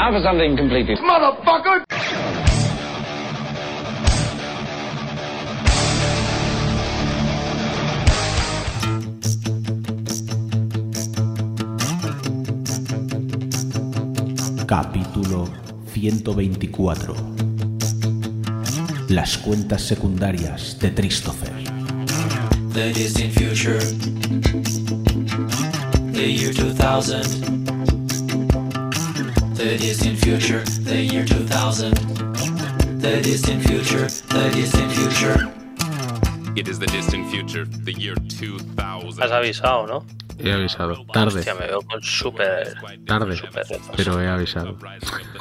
Now for something completely... Motherfucker! Capítulo 124 Las cuentas secundarias de Christopher The distant future. The year 2000. The distant future. The year 2000. The distant future. The distant future. It is the distant future, the year 2000. Has avisado, ¿no? He avisado. Tarde. Hostia, me veo con súper. Tarde. Pero he avisado.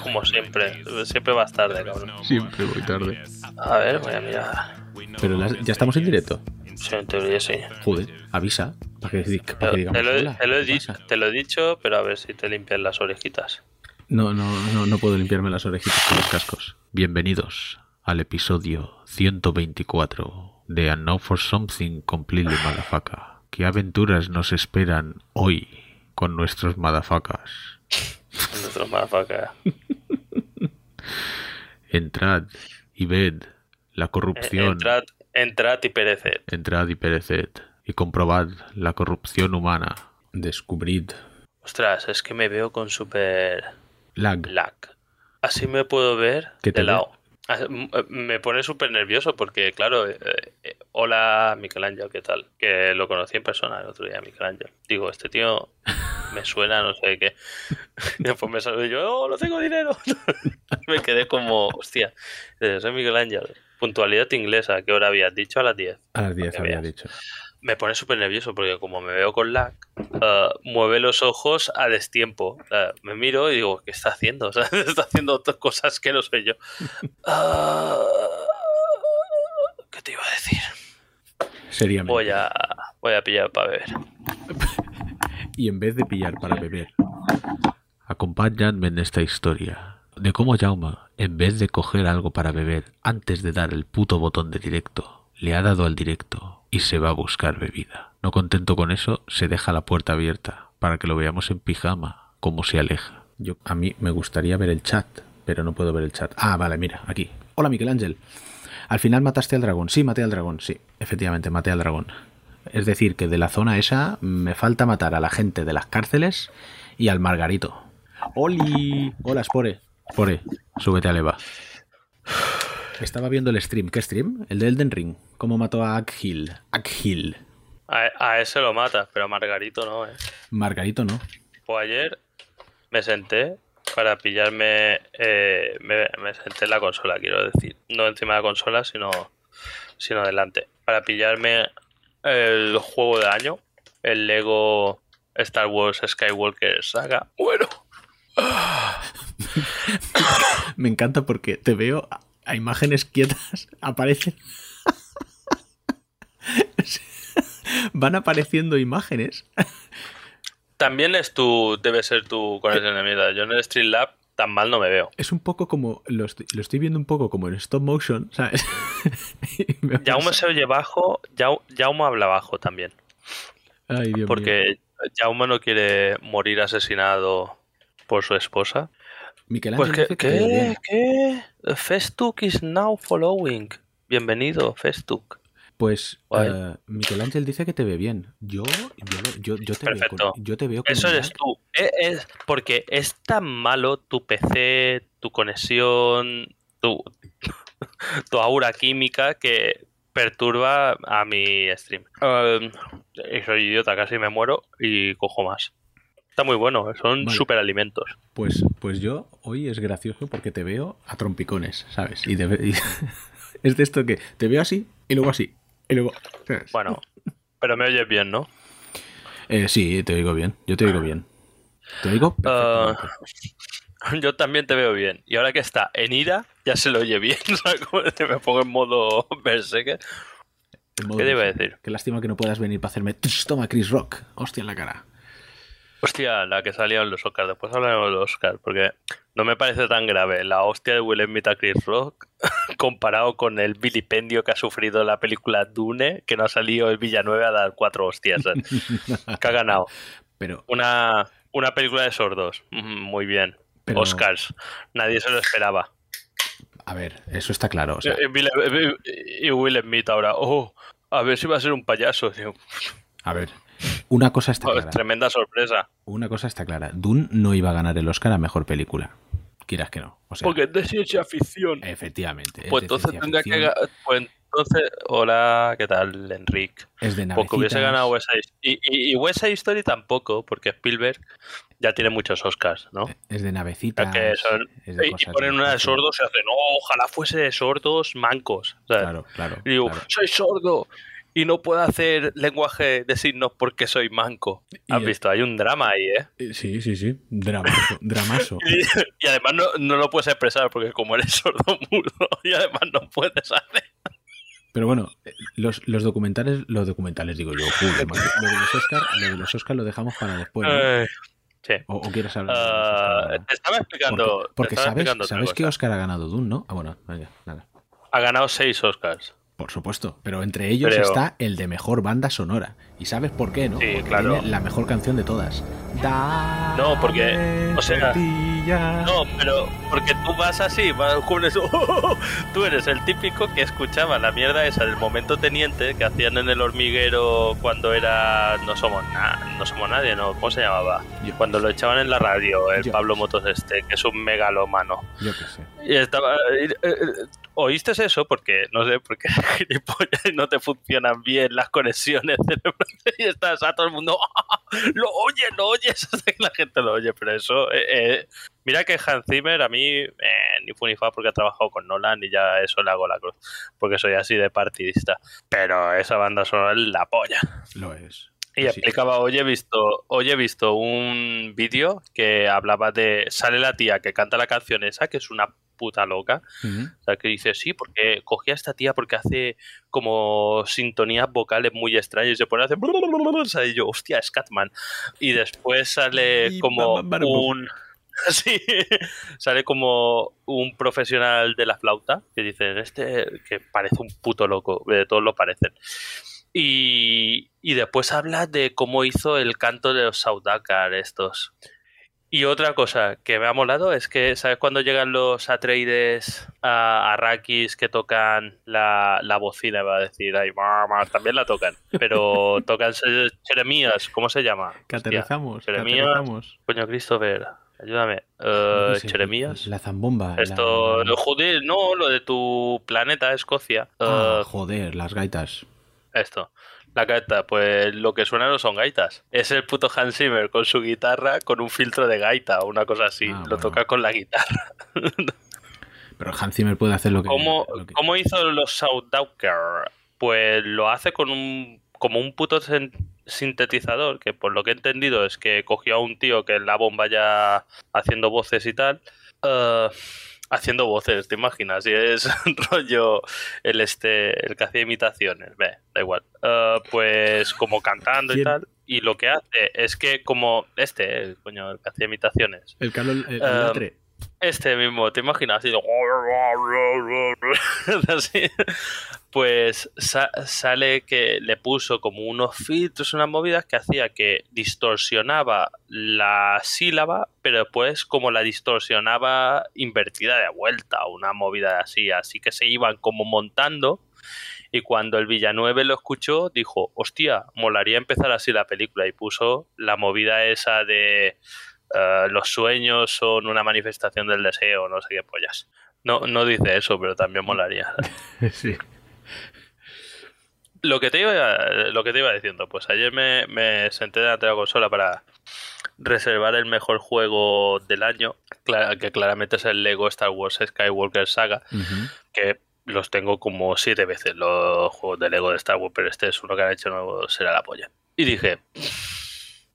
Como siempre. Siempre vas tarde, cabrón. Siempre voy tarde. A ver, voy a mirar. Pero las- ya estamos en directo. Sí, en teoría sí. Joder, avisa. Para que, di- para que digamos. Te lo, he- "Hola, te lo he ¿qué dicho, pasa?". te lo he dicho, pero a ver si te limpias las orejitas. No, no, no, no puedo limpiarme las orejitas con los cascos. Bienvenidos al episodio 124 de A Now for Something Completely Motherfucker. ¿Qué aventuras nos esperan hoy con nuestros madafacas? Nuestros motherfucker. Entrad y ved la corrupción. Eh, Entrad, entrad y pereced. Entrad y pereced y comprobad la corrupción humana. Descubrid Ostras, es que me veo con súper lag. lag. Así me puedo ver ¿Qué te de lado. Ah, m- Me pone súper nervioso porque, claro, eh, eh, hola Michelangelo, ¿qué tal? Que lo conocí en persona el otro día, Michelangelo. Digo, este tío me suena, no sé qué. Y después me y yo, ¡oh, no tengo dinero! me quedé como, hostia, eh, soy Michelangelo. Puntualidad inglesa, ¿qué hora habías dicho? A las 10. A las 10 que había dicho. Me pone súper nervioso porque como me veo con lag, eh, mueve los ojos a destiempo. Eh, me miro y digo, ¿qué está haciendo? O sea, está haciendo otras cosas que no soy yo. Ah, ¿Qué te iba a decir? Seriamente. Voy a, voy a pillar para beber. Y en vez de pillar para beber, acompañadme en esta historia de cómo Jauma, en vez de coger algo para beber antes de dar el puto botón de directo, le ha dado al directo y se va a buscar bebida. No contento con eso, se deja la puerta abierta para que lo veamos en pijama, como se aleja. Yo, a mí me gustaría ver el chat, pero no puedo ver el chat. Ah, vale, mira, aquí. Hola, Miguel Ángel. Al final mataste al dragón. Sí, maté al dragón. Sí, efectivamente, maté al dragón. Es decir, que de la zona esa me falta matar a la gente de las cárceles y al Margarito. ¡Oli! Hola, Spore. Spore, súbete a Eva. Estaba viendo el stream. ¿Qué stream? El de Elden Ring. ¿Cómo mató a Akhil? Akhil. A, a ese lo mata, pero a Margarito no, ¿eh? Margarito no. Pues ayer me senté para pillarme. eh, me, me senté en la consola, quiero decir. No encima de la consola, sino, sino delante. Para pillarme el juego de año, el Lego Star Wars Skywalker Saga. Bueno, Me encanta porque te veo a, imágenes quietas. Aparecen. Van apareciendo imágenes. también es tu. Debe ser tu conexión de mierda. Yo en el Streamlab tan mal no me veo. Es un poco como. Lo estoy, lo estoy viendo un poco como en stop motion, ¿sabes? Me Jaume se oye bajo, Jau- Jaume habla bajo también. Ay, Dios mío. Porque Jaume no quiere morir asesinado por su esposa. Michelangelo Pues que. ¿qué? ¿Qué? Festuk is now following. Bienvenido, Festuk. Pues eh, Michelangelo dice que te ve bien. Yo, yo, yo, yo te Perfecto. veo con, yo te veo con Eso eres tú. E- Es, porque es tan malo tu PC, tu conexión, tu, tu aura química que perturba a mi stream. Um, y soy idiota, casi me muero y cojo más. Está muy bueno, son Vale. superalimentos. Pues, pues yo hoy es gracioso porque te veo a trompicones, ¿sabes? Y, es de esto que te veo así y luego así. Y luego. ¿sabes? Bueno, pero me oyes bien, ¿no? Eh, sí, te oigo bien. Yo te oigo bien. Te oigo perfectamente. Yo también te veo bien. Y ahora que está en ira, ya se lo oye bien. me pongo en modo berserker. ¿Qué te iba a de- decir? Qué lástima que no puedas venir para hacerme. "Tss, Toma, Chris Rock. Hostia en la cara. Hostia, la que salió en los Oscars. Después hablaremos de los Oscars, porque no me parece tan grave la hostia de Will Smith a Chris Rock comparado con el vilipendio que ha sufrido la película Dune, que no ha salido el Villanueva a dar cuatro hostias. ¿eh? que ha ganado. Pero, Una, una película de sordos. Mm, Muy bien. Pero- Oscars. Nadie se lo esperaba. A ver, eso está claro. o sea, Eh, eh, y Will Smith ahora, oh, a ver si va a ser un payaso. A ver, una cosa está "Oh, clara. tremenda sorpresa. Una cosa está clara. Dune no iba a ganar el Oscar a mejor película. Quieras que no. O sea, Porque es de ciencia ficción. efectivamente. es Pues entonces tendría que ficción, Pues entonces, hola, ¿qué tal, Enrique? Es de Porque hubiese ganado West Side y, y, y West Side Story tampoco, porque Spielberg ya tiene muchos Oscars, ¿no? Es de navecitas. que son- es de y, ponen una de sordos y hacen, oh, ojalá fuese de sordos mancos. ¿sabes? Claro, claro. Y digo, claro. soy sordo y no puedo hacer lenguaje de signos porque soy manco. ¿Has Y- visto? Hay un drama ahí, ¿eh? Eh, Sí, sí, sí. Dramazo. dramazo. Y, y además no, no lo puedes expresar porque como eres sordo mudo y además no puedes hacer. Pero bueno, eh, los, los documentales, los documentales digo yo, macho. lo de los Oscar, lo de los Oscar lo dejamos para después, sí. O, o quieres hablar de los Oscar ahora? te estaba explicando. Porque, estaba sabes, explicando sabes que. Oscar ha ganado Dune, ¿no? Ah, bueno, venga, nada. Ha ganado seis Oscars. Por supuesto, pero entre ellos Creo. está el de mejor banda sonora. ¿Y sabes por qué, no? Sí, Porque claro. tiene la mejor canción de todas. No, porque, o sea, No, pero porque vas así, vas con eso. Tú eres el típico que escuchaba la mierda esa del momento teniente que hacían en el hormiguero cuando era no somos nada, no somos nadie, no, ¿cómo se llamaba? Yo- Cuando lo echaban en la radio, el Yo- Pablo Motos este, que es un megalómano. Yo qué sé. Y estaba eh, eh, ¿Oíste eso? Porque, no sé, porque gilipollas no te funcionan bien las conexiones cerebrales y estás a todo el mundo, "Ah, lo oye, lo oyes, hasta que la gente lo oye, pero eso, eh, eh, mira que Hans Zimmer a mí eh, ni fu ni fa porque ha trabajado con Nolan y ya eso le hago la cruz, porque soy así de partidista, pero esa banda sonora es la polla. Lo es. Y Sí. explicaba, hoy he visto, hoy he visto un vídeo que hablaba de, sale la tía que canta la canción esa, que es una puta loca, o sea, que dice, sí, porque cogí a esta tía porque hace como sintonías vocales muy extrañas y se pone a hacer... O sea, y yo, hostia, es Catman. Y después sale como un... Sí, sale como un profesional de la flauta que dice, este que parece un puto loco, de todos lo parecen. Y, y después habla de cómo hizo el canto de los Saudakar estos. Y otra cosa que me ha molado es que, ¿sabes cuando llegan los Atreides a Arrakis que tocan la, la bocina? Va a decir, ay, mamá, también la tocan, pero tocan Jeremías, ¿cómo se llama? Que Jeremías, coño, Christopher, ayúdame. Sé, Jeremías. La zambomba. Esto, la- joder, no, lo de tu planeta, Escocia. Ah, Eh, joder, las gaitas. esto. La gaita, pues lo que suena no son gaitas. Es el puto Hans Zimmer con su guitarra con un filtro de gaita o una cosa así. Ah, lo bueno. toca con la guitarra. Pero Hans Zimmer puede hacer lo que. ¿Cómo, lo que- cómo hizo los Soundwalker? Pues lo hace con un como un puto sintetizador, que por lo que he entendido es que cogió a un tío que en la bomba ya haciendo voces y tal. eh, haciendo voces, ¿te imaginas? Si es rollo el este el que hacía imitaciones, ve, da igual. Eh, pues como cantando y tal. Y lo que hace es que como este, el coño, el que hacía imitaciones. El Carol. El, el latre. Este mismo, ¿te imaginas? Así, así. Pues sa- sale que le puso como unos filtros, unas movidas que hacía que distorsionaba la sílaba, pero después como la distorsionaba invertida de vuelta, una movida así, así que se iban como montando. Y cuando el Villanueve lo escuchó, dijo, hostia, molaría empezar así la película. Y puso la movida esa de eh, los sueños son una manifestación del deseo, no sé qué pollas. No, no dice eso, pero también molaría. sí. Lo que te iba, lo que te iba diciendo, pues ayer me, me senté delante de la consola para reservar el mejor juego del año, que claramente es el Lego Star Wars Skywalker Saga, que los tengo como siete veces los juegos de Lego de Star Wars, pero este es uno que han hecho nuevo, será la polla. Y dije,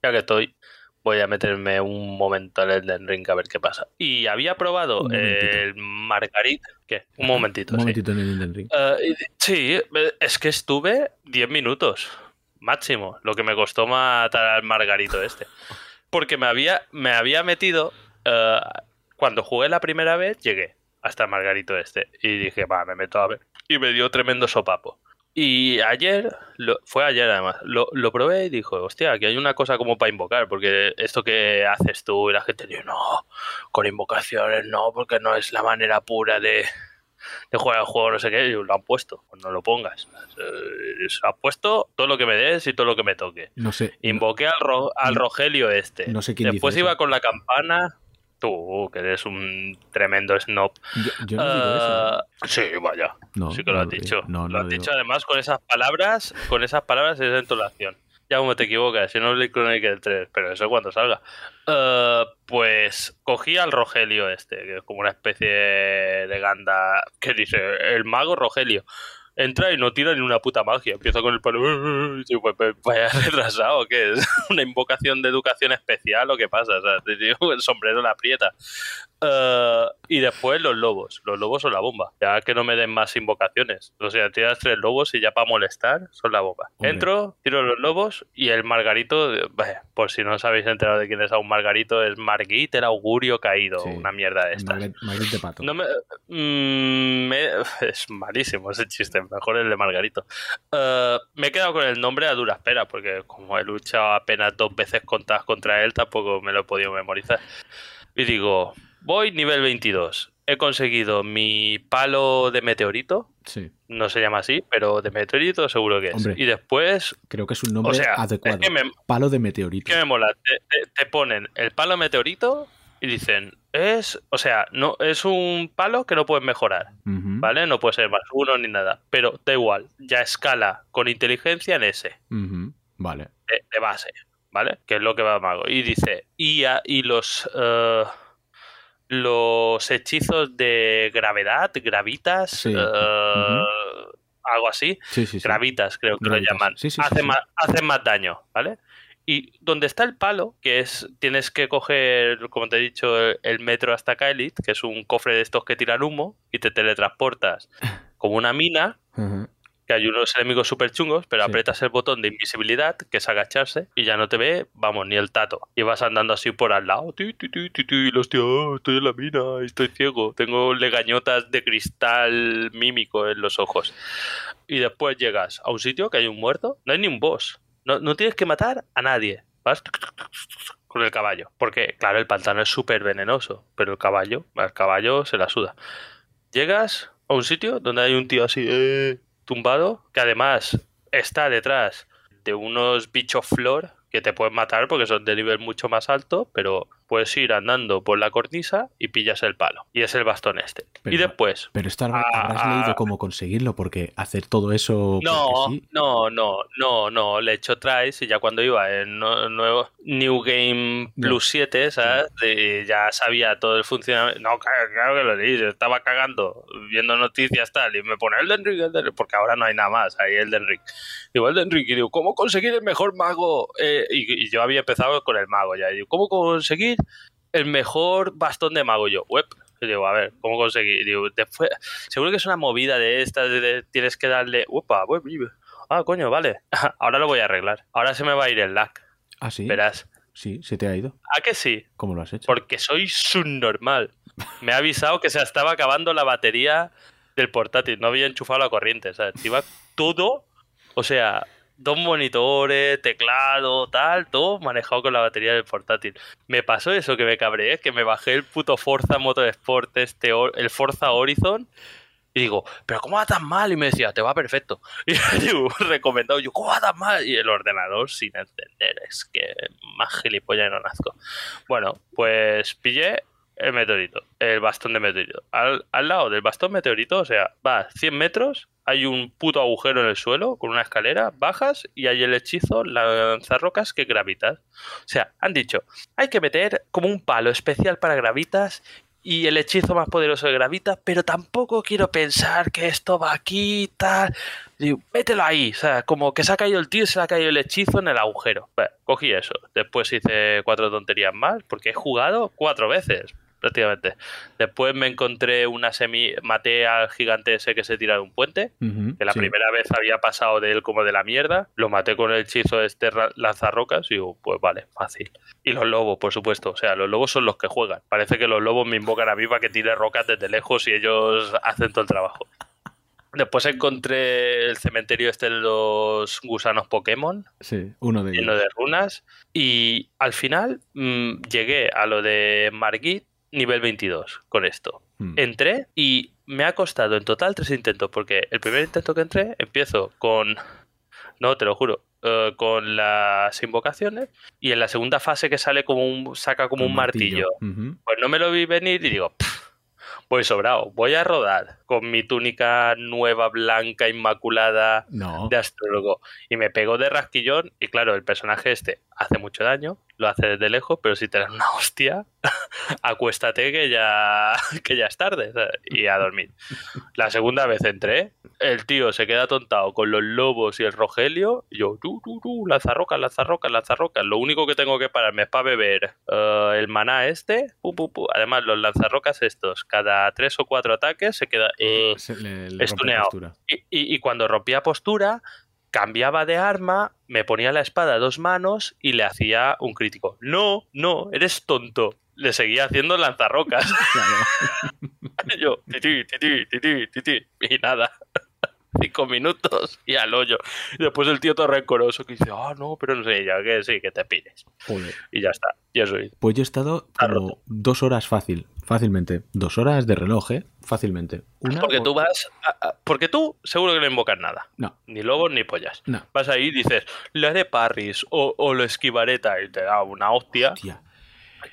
ya que estoy, voy a meterme un momento al Elden Ring a ver qué pasa. Y había probado el Margarit, ¿qué? Un momentito, Un sí. momentito en el Elden Ring. Eh, sí, es que estuve 10 minutos máximo, lo que me costó matar al Margarito este. Porque me había, me había metido, eh, cuando jugué la primera vez, llegué hasta el Margarito este. Y dije, va, me meto a ver. Y me dio tremendo sopapo. Y ayer, lo- fue ayer además, lo, lo probé y dijo, hostia, aquí hay una cosa como para invocar, porque esto que haces tú y la gente dice, no, con invocaciones no, porque no es la manera pura de, de jugar al juego, no sé qué, y lo han puesto, pues no lo pongas. Eh, Se ha puesto todo lo que me des y todo lo que me toque. No sé. Invoqué al, Ro- al Rogelio este. No sé quién Después dice iba eso. con la campana. Tú, que eres un tremendo snob. Yo, yo no digo eso. Ah, Sí, vaya. No, sí que lo has dicho. No, lo has digo. dicho además con esas palabras, con esas palabras y esa entonación. Ya como te equivocas, si no Blade Chronicle 3, pero eso cuando salga. Eh, pues cogí al Rogelio este, que es como una especie de ganda que dice, el mago Rogelio. Entra y no tira ni una puta magia. Empieza con el palo. Y yo, pues, pues, vaya retrasado, ¿qué es? ¿Una invocación de educación especial o qué pasa? O sea, digo, el sombrero la aprieta. Eh, y después los lobos. Los lobos son la bomba. Ya que no me den más invocaciones. O sea, tiras tres lobos y ya para molestar son la bomba. Entro, tiro los lobos y el Margarito, eh, vaya, por si no os habéis enterado de quién es aún Margarito, es Margit, el augurio caído. Sí. Una mierda de estas. Margaret de Pato. No me, mm, me- es malísimo ese chiste, mejor el de Margarito. Eh, me he quedado con el nombre a duras penas, porque como he luchado apenas dos veces contadas contra él, tampoco me lo he podido memorizar. Y digo, voy nivel 22. He conseguido mi palo de meteorito, Sí, no se llama así, pero de meteorito seguro que es. Hombre. Y después, creo que es un nombre o sea, adecuado. es que me, Palo de meteorito. que me mola. Te, te- te ponen el palo meteorito y dicen, es, o sea, no es un palo que no puedes mejorar. ¿vale? No puede ser más uno ni nada. Pero da igual, ya escala con inteligencia en ese, Vale. de, de base, ¿vale? Que es lo que va a mago. Y dice, y, a- y los eh, los hechizos de gravedad, gravitas, Sí. eh, algo así, Sí, sí, sí. gravitas creo que Gravitas. lo llaman, hacen. Más, hacen más daño, ¿vale? Y donde está el palo, que es, tienes que coger, como te he dicho, el, el metro hasta Kaelit, que es un cofre de estos que tiran humo y te teletransportas como una mina, que hay unos enemigos súper chungos, pero Sí. aprietas el botón de invisibilidad, que es agacharse, y ya no te ve, vamos, ni el tato. Y vas andando así por al lado, ti, ti, ti, ti, ti, y hostia, ah, estoy en la mina, estoy ciego, tengo legañotas de cristal mímico en los ojos. Y después llegas a un sitio que hay un muerto, no hay ni un boss, no, no tienes que matar a nadie, vas con el caballo, porque claro, el pantano es súper venenoso, pero el caballo, el caballo se la suda. Llegas a un sitio donde hay un tío así eh, tumbado, que además está detrás de unos bichos flor que te pueden matar porque son de nivel mucho más alto, pero puedes ir andando por la cornisa y pillas el palo. Y es el bastón este. Pero- y después... Pero esto Ah, habrás ah. leído cómo conseguirlo, porque hacer todo eso. No, sí, no, no, no, no, le he hecho tries y ya cuando iba en no- nuevo New Game. Plus 7, ¿sabes? De- ya sabía todo el funcionamiento. No, claro, claro que lo leí, yo estaba cagando, viendo noticias tal, y me pone el Ring, Elden Ring, porque ahora no hay nada más, hay el Ring. Digo, Elden Ring, y digo, ¿cómo conseguir el mejor mago? Eh, y, y yo había empezado con el mago ya, y digo, ¿cómo conseguir el mejor bastón de mago? Yo, web. Digo, a ver, ¿cómo conseguir? Digo, después, seguro que es una movida de estas, de, de- tienes que darle, upa, web, web. ah, coño, vale, ahora lo voy a arreglar. Ahora se me va a ir el lag, Ah, sí. verás. Sí, se te ha ido. ¿A que sí? ¿Cómo lo has hecho? Porque soy subnormal. Me ha avisado que se estaba acabando la batería del portátil. No había enchufado la corriente. O sea, iba todo. O sea, dos monitores, teclado, tal, todo manejado con la batería del portátil. Me pasó eso que me cabreé, que me bajé el puto Forza Motorsport, este, el Forza Horizon. Y digo, ¿pero cómo va tan mal? Y me decía, te va perfecto. Y recomendado, yo, ¿cómo va tan mal? Y el ordenador sin entender, es que más gilipollas no nazco. Bueno, pues pillé el meteorito, el bastón de meteorito. Al, al lado del bastón meteorito, o sea, vas 100 metros, hay un puto agujero en el suelo con una escalera, bajas y hay el hechizo, lanzarrocas que gravitas. O sea, han dicho, hay que meter como un palo especial para gravitas y el hechizo más poderoso de gravita, pero tampoco quiero pensar que esto va aquí y tal. Digo, mételo ahí, o sea, como que se ha caído el tío se ha caído el hechizo en el agujero. Bueno, cogí eso. Después hice cuatro tonterías más, porque he jugado cuatro veces, prácticamente. Después me encontré una semi. Maté al gigante ese que se tira de un puente. Que la sí. primera vez había pasado de él como de la mierda. Lo maté con el hechizo de este lanzarrocas y digo, pues vale, fácil. Y los lobos, por supuesto. O sea, los lobos son los que juegan. Parece que los lobos me invocan a mí para que tire rocas desde lejos y ellos hacen todo el trabajo. Después encontré el cementerio este de los gusanos Pokémon, Sí, uno de lleno ellos. de runas. Y al final mm, llegué a lo de Margit nivel 22 con esto. Mm. Entré y me ha costado en total tres intentos, porque el primer intento que entré empiezo con... No, te lo juro. eh, con las invocaciones y en la segunda fase que sale como un saca como un martillo. Pues no me lo vi venir y digo, "Pff, voy sobrado, voy a rodar con mi túnica nueva, blanca, inmaculada No. de astrólogo. Y me pegó de rasquillón y claro, el personaje este hace mucho daño, lo hace desde lejos, pero si te dan una hostia, acuéstate que ya, que ya es tarde ¿sabes? y a dormir. La segunda vez entré, el tío se queda tontado con los lobos y el rogelio, y yo, tú, tú, tú, lanzarrocas, lanzarrocas, lanzarrocas. Lo único que tengo que pararme es para beber eh, el maná este, pu, pu, pu. además los lanzarrocas estos, cada tres o cuatro ataques se queda... eh, Se- le- le rompe Estuneado. postura. y, y- y cuando rompía postura, cambiaba de arma, me ponía la espada a dos manos y le hacía un crítico. No, no, eres tonto. Le seguía haciendo lanzarrocas. Y yo, tití, tití, tití, tití. Y nada. Cinco minutos y al hoyo. Y después el tío todo rencoroso que dice, ah, no, pero no sé, ya que sí, que te. Joder. Y ya está. Y eso hice. Pues yo he estado como dos horas fácil, fácilmente. Dos horas de reloj, ¿eh? Fácilmente. Una Porque o- tú vas. a- a- porque tú seguro que no invocas nada. No, Ni lobos ni pollas. no. Vas ahí y dices, le haré parries o, o lo esquivaré tal", y te da una hostia Tía.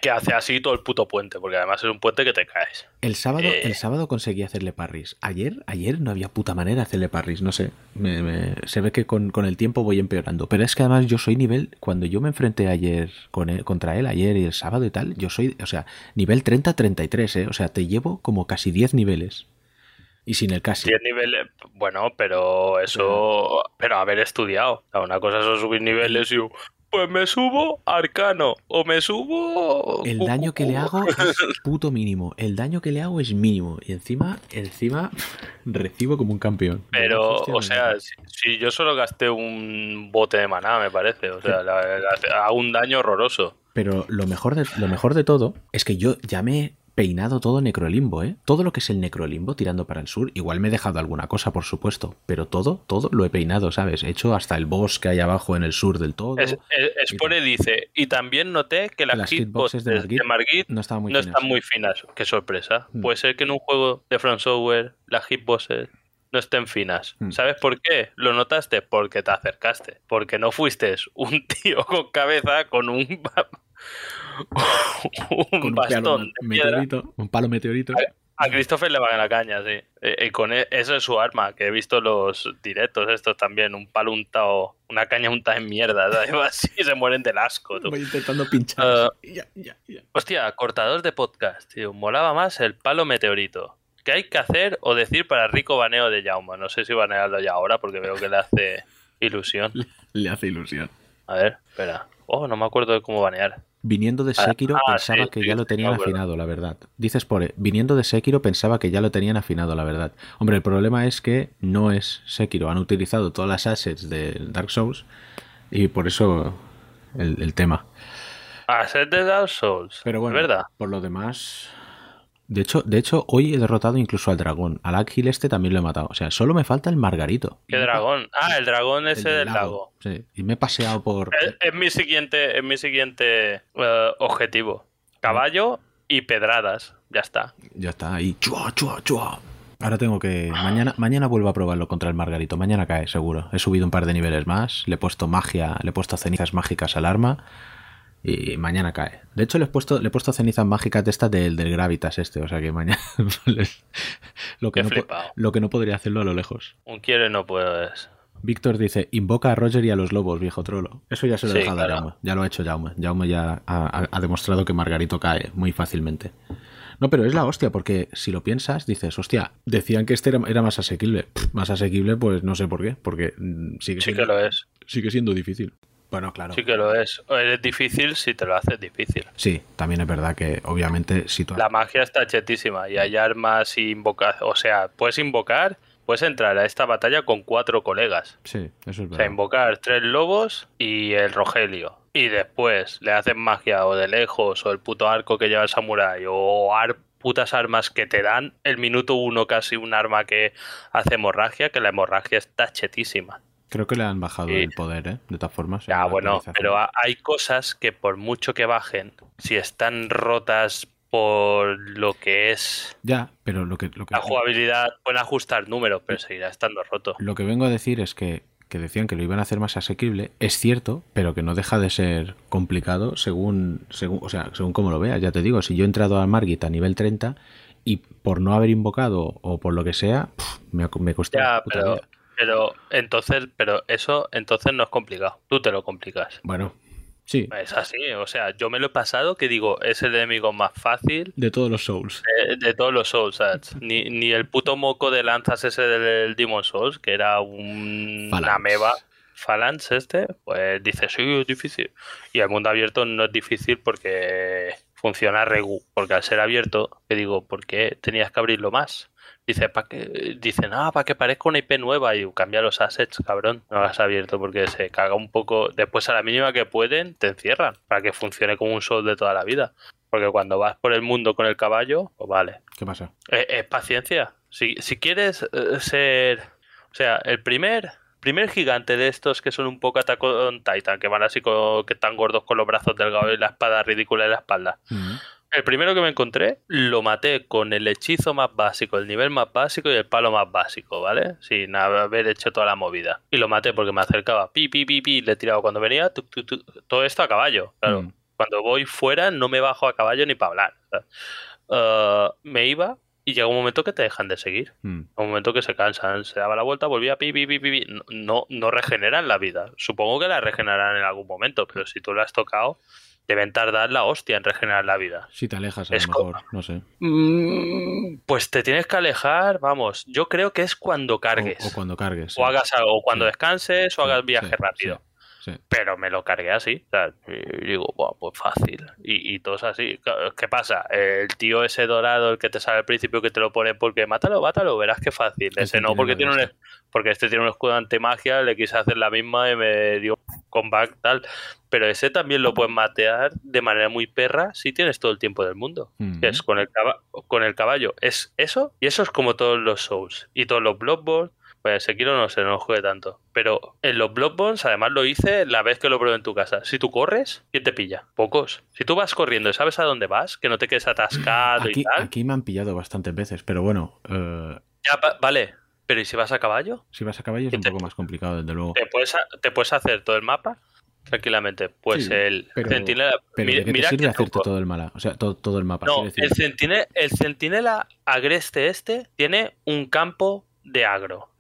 Que hace así todo el puto puente, porque además es un puente que te caes. El sábado, Eh. el sábado conseguí hacerle parries. Ayer, ayer no había puta manera de hacerle parries, no sé. Me- me- se ve que con, con el tiempo voy empeorando. Pero es que además yo soy nivel. Cuando yo me enfrenté ayer con él- contra él, ayer y el sábado y tal, yo soy, o sea, nivel 30-33, ¿eh? O sea, te llevo como casi 10 niveles. Y sin el casi. 10 niveles, bueno, pero eso, pero haber estudiado. O sea, Una cosa son subir niveles y pues me subo arcano o me subo... El daño que le hago es puto mínimo. El daño que le hago es mínimo. Y encima, encima, recibo como un campeón. Pero, o sea, si, si yo solo gasté un bote de maná, me parece. O sea, hago un daño horroroso. Pero lo mejor, de, lo mejor de todo es que yo ya me peinado todo necrolimbo, ¿eh? Todo lo que es el necrolimbo tirando para el sur. Igual me he dejado alguna cosa, por supuesto. Pero todo, todo lo he peinado, ¿sabes? He hecho hasta el boss que hay abajo en el sur del todo. Es, es- Spore dice, y también noté que las, Las hitboxes de de Margit, Margit no estaban muy no finas. están muy finas. Qué sorpresa. Mm. Puede ser que en un juego de Front Software las hitboxes no estén finas. Mm. ¿Sabes por qué? ¿Lo notaste? Porque te acercaste. Porque no fuiste un tío con cabeza con un, un Con un bastón palo piedra. meteorito. Un palo meteorito. A Christopher le van a la caña, sí. Eh, Y con e- eso es su arma, que he visto los directos estos también, un palo untado, una caña untada en mierda, ¿sabes? así se mueren del asco. tú. Voy intentando pinchar. Ya, ya, ya. Hostia, cortador de podcast, tío. Molaba más el palo meteorito. ¿Qué hay que hacer o decir para rico baneo de Jauma? No sé si banearlo ya ahora porque veo que le hace ilusión. Le hace ilusión. A ver, espera. Oh, no me acuerdo de cómo banear. Viniendo de Ah, Sekiro ah, pensaba sí, que sí, ya lo tenían afinado, la verdad. Dices por eh, viniendo de Sekiro pensaba que ya lo tenían afinado, la verdad. Hombre, el problema es que no es Sekiro. Han utilizado todas las assets de Dark Souls y por eso el, el tema. Set de Dark Souls. Pero bueno, ¿Es verdad? por lo demás... De hecho, de hecho, hoy he derrotado incluso al dragón. Al Ágil este también lo he matado. O sea, solo me falta el Margarito. ¿Qué dragón? Ah, el dragón El ese del lago. Sí, y me he paseado por... Es, es mi siguiente, es mi siguiente eh, objetivo. Caballo y pedradas. Ya está. Ya está ahí. Chua, chua, chua. Ahora tengo que. Mañana, mañana vuelvo a probarlo contra el Margarito. Mañana cae, seguro. He subido un par de niveles más. Le he puesto magia, le he puesto cenizas mágicas al arma. Y mañana cae. De hecho, le he puesto, le he puesto cenizas mágicas de estas del, del Gravitas este. O sea que mañana. lo, que no, lo que no podría hacerlo a lo lejos. Un quiero y no puedes. Víctor dice: Invoca a Roger y a los lobos, viejo trolo. Eso ya se lo he Sí, dejado a. Jaume. Ya lo ha hecho Jaume. Jaume ya ha, demostrado que Margarito cae muy fácilmente. No, pero es la hostia, porque si lo piensas, dices, hostia, decían que este era, era más asequible. Pff, más asequible, pues no sé por qué, porque mm, sigue, Sí que siendo, lo es. sigue siendo difícil. Bueno, claro. Sí que lo es. Es difícil si te lo haces difícil. Sí, también es verdad que obviamente si tú... La magia está chetísima y hay armas y invocar. O sea, puedes invocar, puedes entrar a esta batalla con cuatro colegas. Sí, eso es O sea, verdad. invocar tres lobos y el Rogelio. Y después le hacen magia o de lejos o el puto arco que lleva el samurái o, ar- putas armas que te dan el minuto uno casi un arma que hace hemorragia, que la hemorragia está chetísima. Creo que le han bajado el poder, ¿eh? De todas formas. Ya, bueno, pero ha- hay cosas que por mucho que bajen, si están rotas por lo que es Ya, pero lo que, lo que, la jugabilidad, pueden ajustar números, pero seguirá estando roto. lo que vengo a decir es que, que decían que lo iban a hacer más asequible. Es cierto, pero que no deja de ser complicado según, según, o sea, según como lo veas. Ya te digo, si yo he entrado a Margit a nivel 30 y por no haber invocado o por lo que sea, me, me cuesta Ya, puta pero, entonces, pero eso entonces no es complicado. Tú te lo complicas. Bueno, sí, Es así, o sea, yo me lo he pasado que digo, es el enemigo más fácil de todos los Souls. de, de todos los Souls. Ni, ni el puto moco de lanzas ese del Demon Souls, que era un, Phalanx. una meba. Phalanx este, pues dice, sí, es difícil. Y el mundo abierto no es difícil porque funciona regu. Porque al ser abierto, te digo, ¿por qué tenías que abrirlo más? Dice, para que, dicen, ah, para que parezca una IP nueva y cambia los assets, cabrón. No lo has abierto porque se caga un poco. Después, a la mínima que pueden, te encierran para que funcione como un Soul de toda la vida. Porque cuando vas por el mundo con el caballo, pues vale. ¿Qué pasa? Es, es paciencia. Si, si quieres eh, ser. O sea, el primer. Primer gigante de estos que son un poco Attack on Titan, que van así con, que están gordos con los brazos delgados y la espada ridícula en la espalda. El primero que me encontré lo maté con el hechizo más básico, el nivel más básico y el palo más básico, ¿vale? Sin haber hecho toda la movida. Y lo maté porque me acercaba, pi, pi, pi, pi, le tiraba cuando venía, tuc, tuc, tuc, todo esto a caballo, claro. Mm. Cuando voy fuera no me bajo a caballo ni para hablar. Eh, me iba y llega un momento que te dejan de seguir. Mm. Un momento que se cansan, se daba la vuelta, volvía pi, pi, pi, pi, No, no regeneran la vida. Supongo que la regenerarán en algún momento, pero si tú la has tocado, deben tardar la hostia en regenerar la vida. Si te alejas, a Es lo mejor, no sé. Mm, Pues te tienes que alejar, vamos. Yo creo que es cuando cargues. o cuando cargues. O sí. hagas algo, o cuando Sí. descanses, o Sí, hagas viaje sí, rápido. Sí. Pero me lo cargué así. o sea, y digo, "Buah, pues fácil. Y, y todos así. ¿Qué pasa? El tío ese dorado, el que te sale al principio, que te lo pone porque mátalo, mátalo, verás qué fácil. El Ese no, porque tiene un, este. porque este tiene un escudo antimagia, le quise hacer la misma y me dio comeback tal. Pero ese también lo puedes matear de manera muy perra si tienes todo el tiempo del mundo. Es con el, con el caballo. Es eso, y eso es como todos los Souls. Y todos los Bloodborne. Pues Sekiro no sé, no jugué tanto. Pero en los Bloodborne, además lo hice la vez que lo probé en tu casa. Si tú corres, ¿quién te pilla? Pocos. Si tú vas corriendo y sabes a dónde vas, que no te quedes atascado Aquí, y tal. aquí me han pillado bastantes veces, pero bueno, eh, Ya, va- vale. Pero ¿y si vas a caballo? si vas a caballo es ¿Qué un te- poco más complicado, desde luego. Te puedes, te puedes hacer todo el mapa tranquilamente. Pues Sí, el pero- centinela. Pero mi- ¿de qué te mira sirve hacerte todo el mala? O sea, todo, todo el mapa. No, quiero decir. el centinela, el centinela agreste este tiene un campo de agro.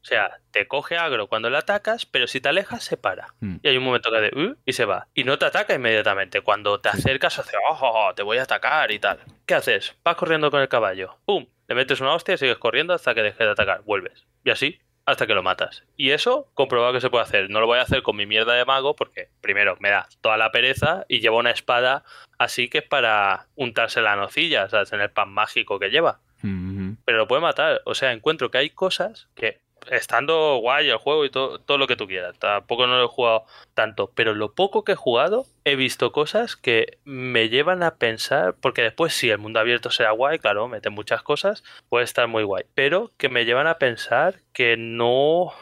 O sea, te coge agro cuando le atacas, pero si te alejas se para. mm. Y hay un momento que de "Uh", y se va. Y no te ataca inmediatamente. Cuando te acercas hace, "Oh, oh, oh, te voy a atacar y tal. ¿Qué haces? Vas corriendo con el caballo. ¡Pum! Le metes una hostia y sigues corriendo hasta que deje de atacar. Vuelves. Y así hasta que lo matas. Y eso, comprobado que se puede hacer. No lo voy a hacer con mi mierda de mago porque, primero, me da toda la pereza y llevo una espada así que es para untarse la nocilla, ¿sabes? En el pan mágico que lleva. Pero lo puede matar. O sea, encuentro que hay cosas que, estando guay el juego y todo, todo lo que tú quieras, tampoco no lo he jugado tanto, pero lo poco que he jugado, he visto cosas que me llevan a pensar, porque después si el mundo abierto sea guay, claro, mete muchas cosas, puede estar muy guay, pero que me llevan a pensar que no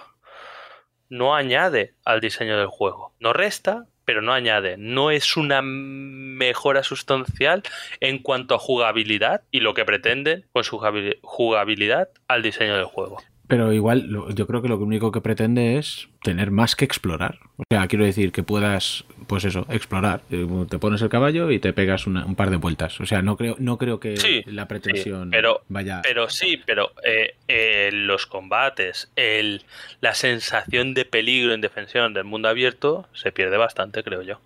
no añade al diseño del juego. No resta, pero no añade. No es una mejora sustancial en cuanto a jugabilidad y lo que pretenden con su jugabil- jugabilidad al diseño del juego. Pero igual, yo creo que lo único que pretende es tener más que explorar. O sea, quiero decir que puedas, pues eso, explorar. Eh, Te pones el caballo y te pegas una- un par de vueltas. O sea, no creo, no creo que Sí, la pretensión pero- vaya. Pero sí, pero eh, eh, los combates, el, la sensación de peligro en defensión del mundo abierto se pierde bastante, creo yo.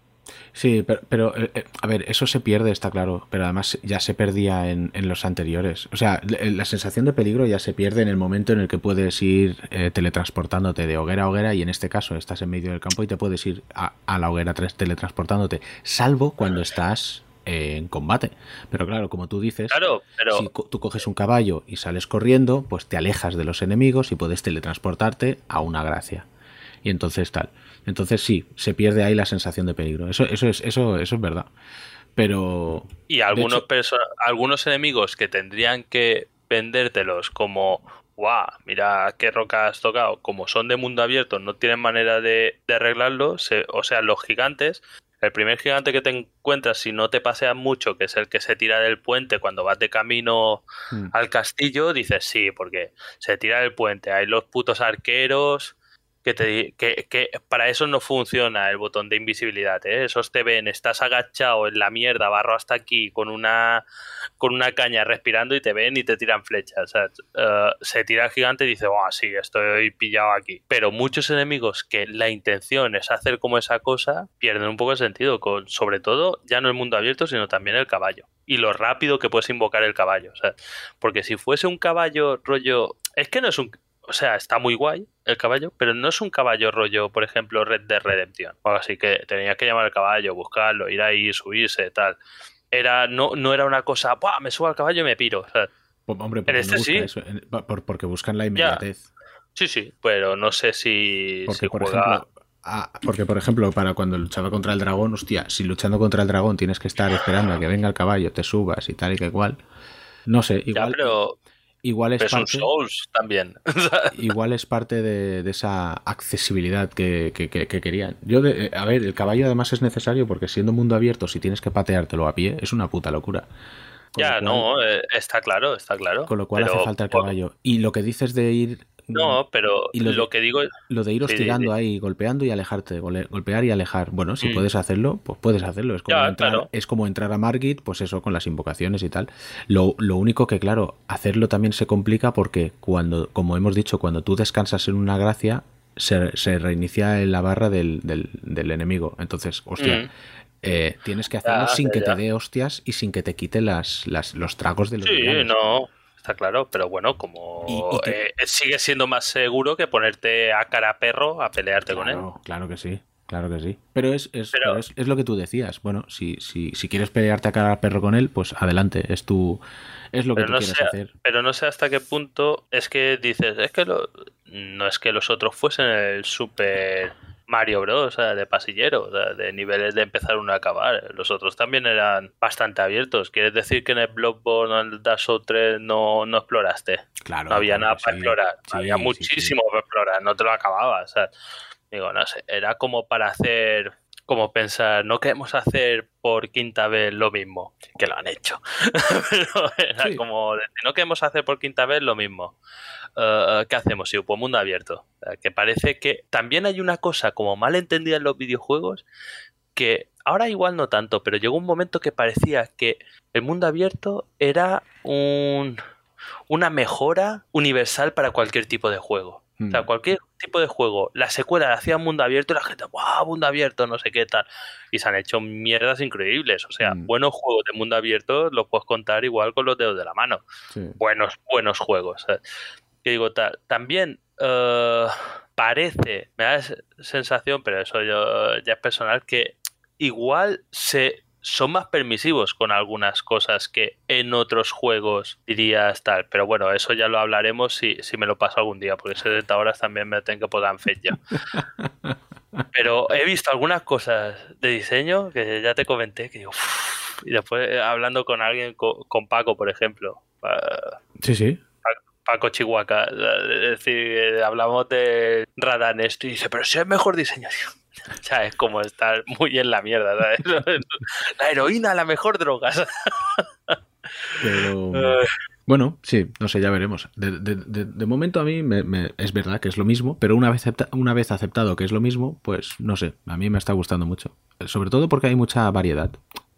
Sí, pero, pero, eh, eh, a ver, eso se pierde, está claro, pero además ya se perdía en, en los anteriores. O sea, la, la sensación de peligro ya se pierde en el momento en el que puedes ir eh, teletransportándote de hoguera a hoguera y en este caso estás en medio del campo y te puedes ir a, a la hoguera teletransportándote, salvo cuando estás eh, en combate. Pero claro, como tú dices, Claro, pero si co- tú coges un caballo y sales corriendo, pues te alejas de los enemigos y puedes teletransportarte a una gracia. Y entonces tal. Entonces sí, se pierde ahí la sensación de peligro. Eso, eso, es, eso, eso es verdad. Pero. Y algunos, hecho- algunos enemigos que tendrían que vendértelos como, guau, mira qué roca has tocado, como son de mundo abierto, no tienen manera de, de arreglarlo, se- o sea, los gigantes, el primer gigante que te encuentras si no te paseas mucho, que es el que se tira del puente cuando vas de camino Mm. al castillo, dices sí, porque se tira del puente, hay los putos arqueros. Que, te, que, para eso no funciona el botón de invisibilidad, ¿eh? Esos te ven, estás agachado en la mierda, barro hasta aquí, con una con una caña respirando y te ven y te tiran flechas. O sea, eh, se tira el gigante y dice, oh, sí, estoy pillado aquí. Pero muchos enemigos que la intención es hacer como esa cosa, pierden un poco el sentido, con, sobre todo ya no el mundo abierto, sino también el caballo. Y lo rápido que puedes invocar el caballo. O sea, porque si fuese un caballo rollo... Es que no es un... O sea, está muy guay el caballo, pero no es un caballo rollo, por ejemplo, Red de Redemption. O así que tenías que llamar al caballo, buscarlo, ir ahí, subirse, tal. Era, no, no era una cosa, ¡buah! Me subo al caballo y me piro. O sea, Po- Hombre, porque, este busca sí. eso, porque buscan la inmediatez. sí, sí, pero no sé si, Porque, si por juega. ejemplo, ah, porque, por ejemplo, para cuando luchaba contra el dragón, hostia, si luchando contra el dragón tienes que estar esperando a que venga el caballo, te subas y tal y que cual. No sé, ya, igual, pero, igual es parte, Souls también. igual es parte de, de esa accesibilidad que, que- que- que querían. Yo, de- eh, a ver, el caballo además es necesario porque siendo mundo abierto, si tienes que pateártelo a pie, es una puta locura. Con ya, cual- no, eh, está claro, está claro. Con lo cual Pero, hace falta el bueno, caballo. Y lo que dices de ir. No, pero Y lo que digo Lo de ir Sí, sí, hostigando sí. ahí, golpeando y alejarte, golpear y alejar. Bueno, si Mm. puedes hacerlo, pues puedes hacerlo. Es como, Ya, entrar, claro. es como entrar a Margit, pues eso, con las invocaciones y tal. Lo, lo único que, claro, hacerlo también se complica porque cuando, como hemos dicho, cuando tú descansas en una gracia, se, se reinicia en la barra del, del- del enemigo. Entonces, hostia, Mm. eh, tienes que hacerlo Ya, sin ya, que te dé hostias y sin que te quite las, las- los tragos de los Sí, villanos. no, está claro, pero bueno, como Y- y que- eh, sigue siendo más seguro que ponerte a cara a perro a pelearte con él. Claro, que sí. Claro que sí. Pero es, es, Pero- es, es lo que tú decías. Bueno, si, si, si quieres pelearte a cara al perro con él, pues adelante. Es tu, es lo que tú no, quieres hacer. pero no sé hasta qué punto es que dices, es que lo- no es que los otros fuesen el super Mario Bros, o sea, de pasillero, o sea, de niveles de empezar uno a acabar. Los otros también eran bastante abiertos. ¿Quieres decir que en el Bloodborne o en el Dark Souls 3 no, no exploraste? Claro. no había claro nada para explorar. Sí, había sí. muchísimo para explorar, no te lo acababas. O sea, digo, no sé, era como para hacer, como pensar, no queremos hacer por quinta vez lo mismo, que lo han hecho. Pero era Sí. como, decir, no queremos hacer por quinta vez lo mismo. Eh, ¿Qué hacemos? Sí, pues mundo abierto. Que parece que también hay una cosa como mal entendida en los videojuegos que ahora igual no tanto, pero llegó un momento que parecía que el mundo abierto era un, una mejora universal para cualquier tipo de juego. O sea, Mm. cualquier tipo de juego, la secuela la hacía mundo abierto y la gente, ¡wow! Mundo abierto, no sé qué tal. Y se han hecho mierdas increíbles. O sea, Mm. buenos juegos de mundo abierto los puedes contar igual con los dedos de la mano Sí. buenos, buenos juegos. Que digo, ta- también eh, parece, me da sensación, pero eso yo, ya es personal, que igual se son más permisivos con algunas cosas que en otros juegos dirías tal. Pero bueno, eso ya lo hablaremos si, si me lo paso algún día, porque 70 horas también me tengo que poner en fecha. Pero he visto algunas cosas de diseño que ya te comenté que digo, "Uf", y después eh, hablando con alguien, con, con Paco, por ejemplo, Sí, sí. Paco Chihuahua. Es decir, eh, hablamos de Radanesto y dice, pero si es mejor diseño. tío". O sea, es como estar muy en la mierda. ¿sabes? La heroína, la mejor droga. Pero. Eh. Bueno, sí, no sé, ya veremos. De, de- de- de momento a mí me, me- es verdad que es lo mismo, pero una vez, acepta- una vez aceptado que es lo mismo, pues no sé, a mí me está gustando mucho. Sobre todo porque hay mucha variedad,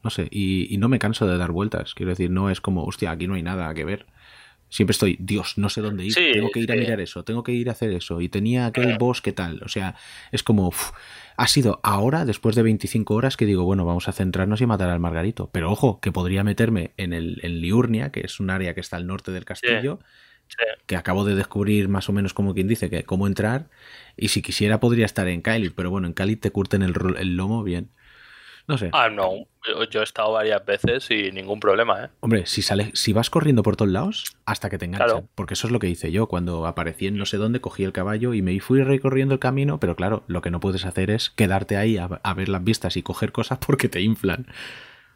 no sé, y, y no me canso de dar vueltas. Quiero decir, no es como, hostia, aquí no hay nada que ver. Siempre estoy, Dios, no sé dónde ir, Sí, tengo que ir a mirar eso, tengo que ir a hacer eso, y tenía aquel boss, ¿qué tal? O sea, es como, uf, ha sido ahora, después de 25 horas, que digo, bueno, vamos a centrarnos y matar al Margarito. Pero ojo, que podría meterme en, el, en Liurnia, que es un área que está al norte del castillo, Sí. que acabo de descubrir más o menos como quien dice, que cómo entrar, y si quisiera podría estar en Kylie, pero bueno, en Kylie te curten el, el lomo bien. No sé. Ah, no. Yo, he estado varias veces y ningún problema, ¿eh? Hombre, si sale, si vas corriendo por todos lados, hasta que te enganchan. Claro. Porque eso es lo que hice yo. Cuando aparecí en no sé dónde, cogí el caballo y me fui recorriendo el camino. Pero claro, lo que no puedes hacer es quedarte ahí a, a ver las vistas y coger cosas porque te inflan.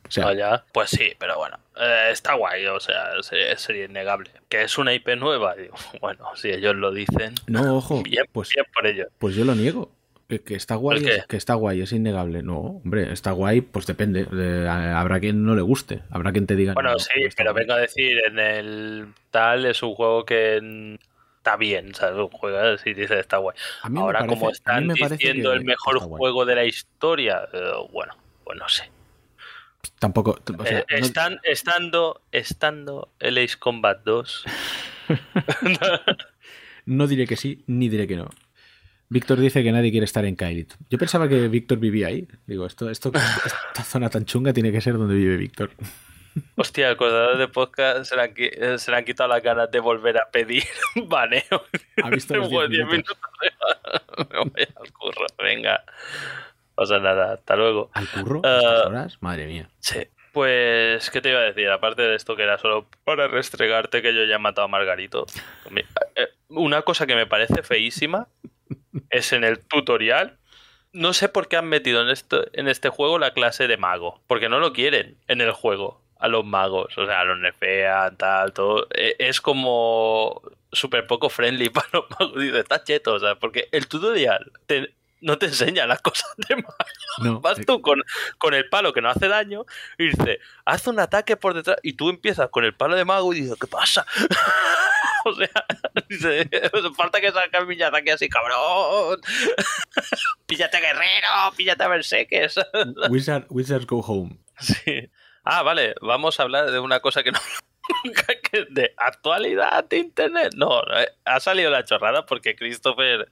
O sea, pues sí, pero bueno, eh, está guay, o sea, sería, sería innegable. Que es una IP nueva, digo, bueno, si ellos lo dicen, no, ojo, bien, pues, bien por ellos. pues yo lo niego. Que, que está guay, es- que está guay, es innegable. No, hombre, está guay, pues depende. Eh, habrá quien no le guste, habrá quien te diga. Bueno, no, sí, está pero vengo a decir, en el tal es un juego que está bien, ¿sabes? Un juego si dices está guay. Ahora, parece- como están diciendo el mejor juego de la historia, eh, bueno, pues no sé. Tampoco. O sea, Eh, no- están, estando, estando el Ace Combat 2, No diré que sí, ni diré que no. Víctor dice que nadie quiere estar en Kailit. Yo pensaba que Víctor vivía ahí. Digo, esto, esto, esta zona tan chunga tiene que ser donde vive Víctor. hostia, el coordinador de podcast se le, han, qui- se le han quitado las ganas de volver a pedir baneo. Ha visto los Después de 10 10 minutos. Me voy al curro, venga. O sea, nada, hasta luego. ¿Al curro? Ah. ¿Estas horas? Madre mía. Sí. Pues, ¿qué te iba a decir? Aparte de esto que era solo para restregarte que yo ya he matado a Margarito. Eh, Una cosa que me parece feísima es en el tutorial. No sé por qué han metido en, esto, en este juego la clase de mago. Porque no lo quieren en el juego. A los magos. O sea, a los nerfean, tal, todo. Eh, Es como súper poco friendly para los magos. Dice, está cheto. O sea, porque el tutorial te- no te enseña las cosas de mago. No, Vas eh, tú con, con el palo que no hace daño y dice, haz un ataque por detrás. Y tú empiezas con el palo de mago y dices, ¿qué pasa? o sea, dice, falta que saques mi ataque así, cabrón. píllate guerrero, píllate a berserkers. Wizard, Wizards Go Home. sí. Ah, vale, vamos a hablar de una cosa que no. de actualidad de internet. No, eh, ha salido la chorrada porque Christopher.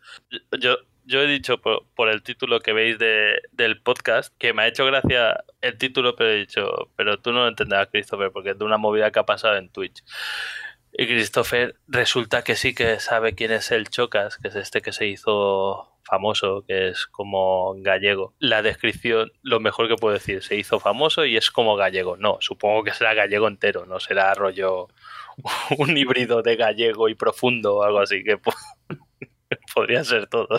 Yo, yo he dicho por, por el título que veis de, del podcast que me ha hecho gracia el título, pero he dicho, pero tú no lo entenderás, Christopher, porque es de una movida que ha pasado en Twitch. Y Christopher resulta que sí que sabe quién es el Chocas, que es este que se hizo famoso, que es como gallego. La descripción, lo mejor que puedo decir, se hizo famoso y es como gallego. No, supongo que será gallego entero, no será rollo un híbrido de gallego y profundo o algo así, que po- podría ser todo.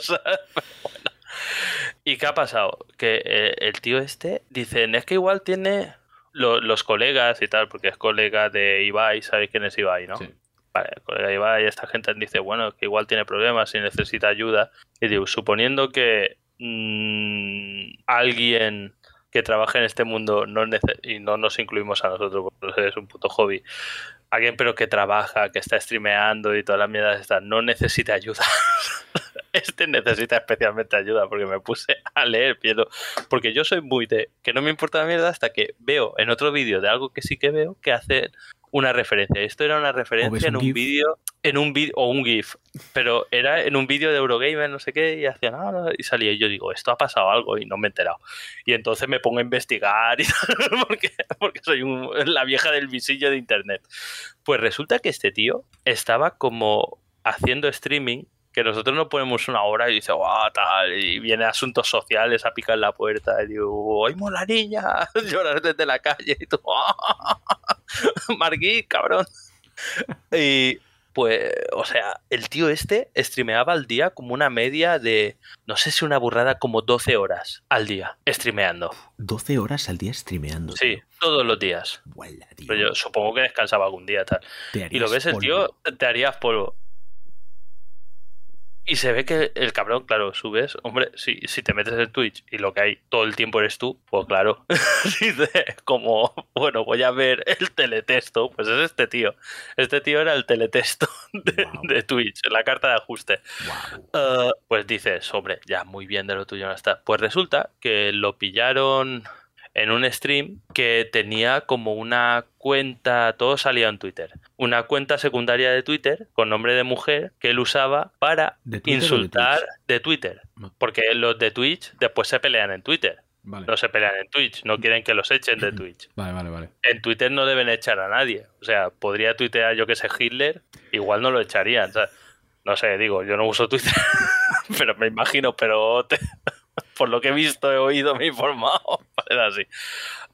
¿Y qué ha pasado? Que eh, el tío este, dicen, es que igual tiene lo- los colegas y tal, porque es colega de Ibai, ¿sabéis quién es Ibai, no? Sí. Vale, el colega de Ibai, esta gente dice, bueno, que igual tiene problemas y necesita ayuda. Y digo, suponiendo que mm, alguien que trabaje en este mundo no y no nos incluimos a nosotros porque es un puto hobby alguien pero que trabaja que está streameando y todas las mierdas estas no necesita ayuda. Este necesita especialmente ayuda porque me puse a leer pierdo porque yo soy muy de que no me importa la mierda hasta que veo en otro vídeo de algo que sí que veo que hace una referencia. Esto era una referencia en un vídeo en un vídeo o un GIF pero era en un vídeo de Eurogamer no sé qué y hacían ah, no", y salía y yo digo esto ha pasado algo y no me he enterado. Y entonces me pongo a investigar y tal, porque, porque soy un- la vieja del visillo de internet. Pues resulta que este tío estaba como haciendo streaming, que nosotros no ponemos una hora y dice, guau, tal, y viene asuntos sociales a picar la puerta y digo, ¡oímos la niña! Llorar desde la calle y tú, Margui, cabrón. Y pues, o sea, el tío este streameaba al día como una media de, no sé si una burrada, como 12 horas al día streameando. 12 horas al día streameando. Sí, todos los días. Pero yo supongo que descansaba algún día tal. Y lo ves el polvo. tío, te harías polvo. Y se ve que el cabrón, claro, subes, hombre, si, si te metes en Twitch y lo que hay todo el tiempo eres tú, pues claro, dice como, bueno, voy a ver el teletexto, pues es este tío. Este tío era el teletexto de, Twitch, la carta de ajuste. Uh, pues dices, hombre, ya muy bien de lo tuyo no está. Pues resulta que lo pillaron en un stream que tenía como una cuenta, todo salía en Twitter, una cuenta secundaria de Twitter con nombre de mujer que él usaba para ¿De Twitter o de insultar de Twitter. Porque los de Twitch después se pelean en Twitter. Vale. No se pelean en Twitch, no quieren que los echen de Twitch. Vale, vale, vale. En Twitter no deben echar a nadie. O sea, podría tuitear yo que sé Hitler, igual no lo echarían. o sea, no sé, digo, yo no uso Twitter, pero me imagino, pero te- por lo que he visto, he oído, me he informado. Era así.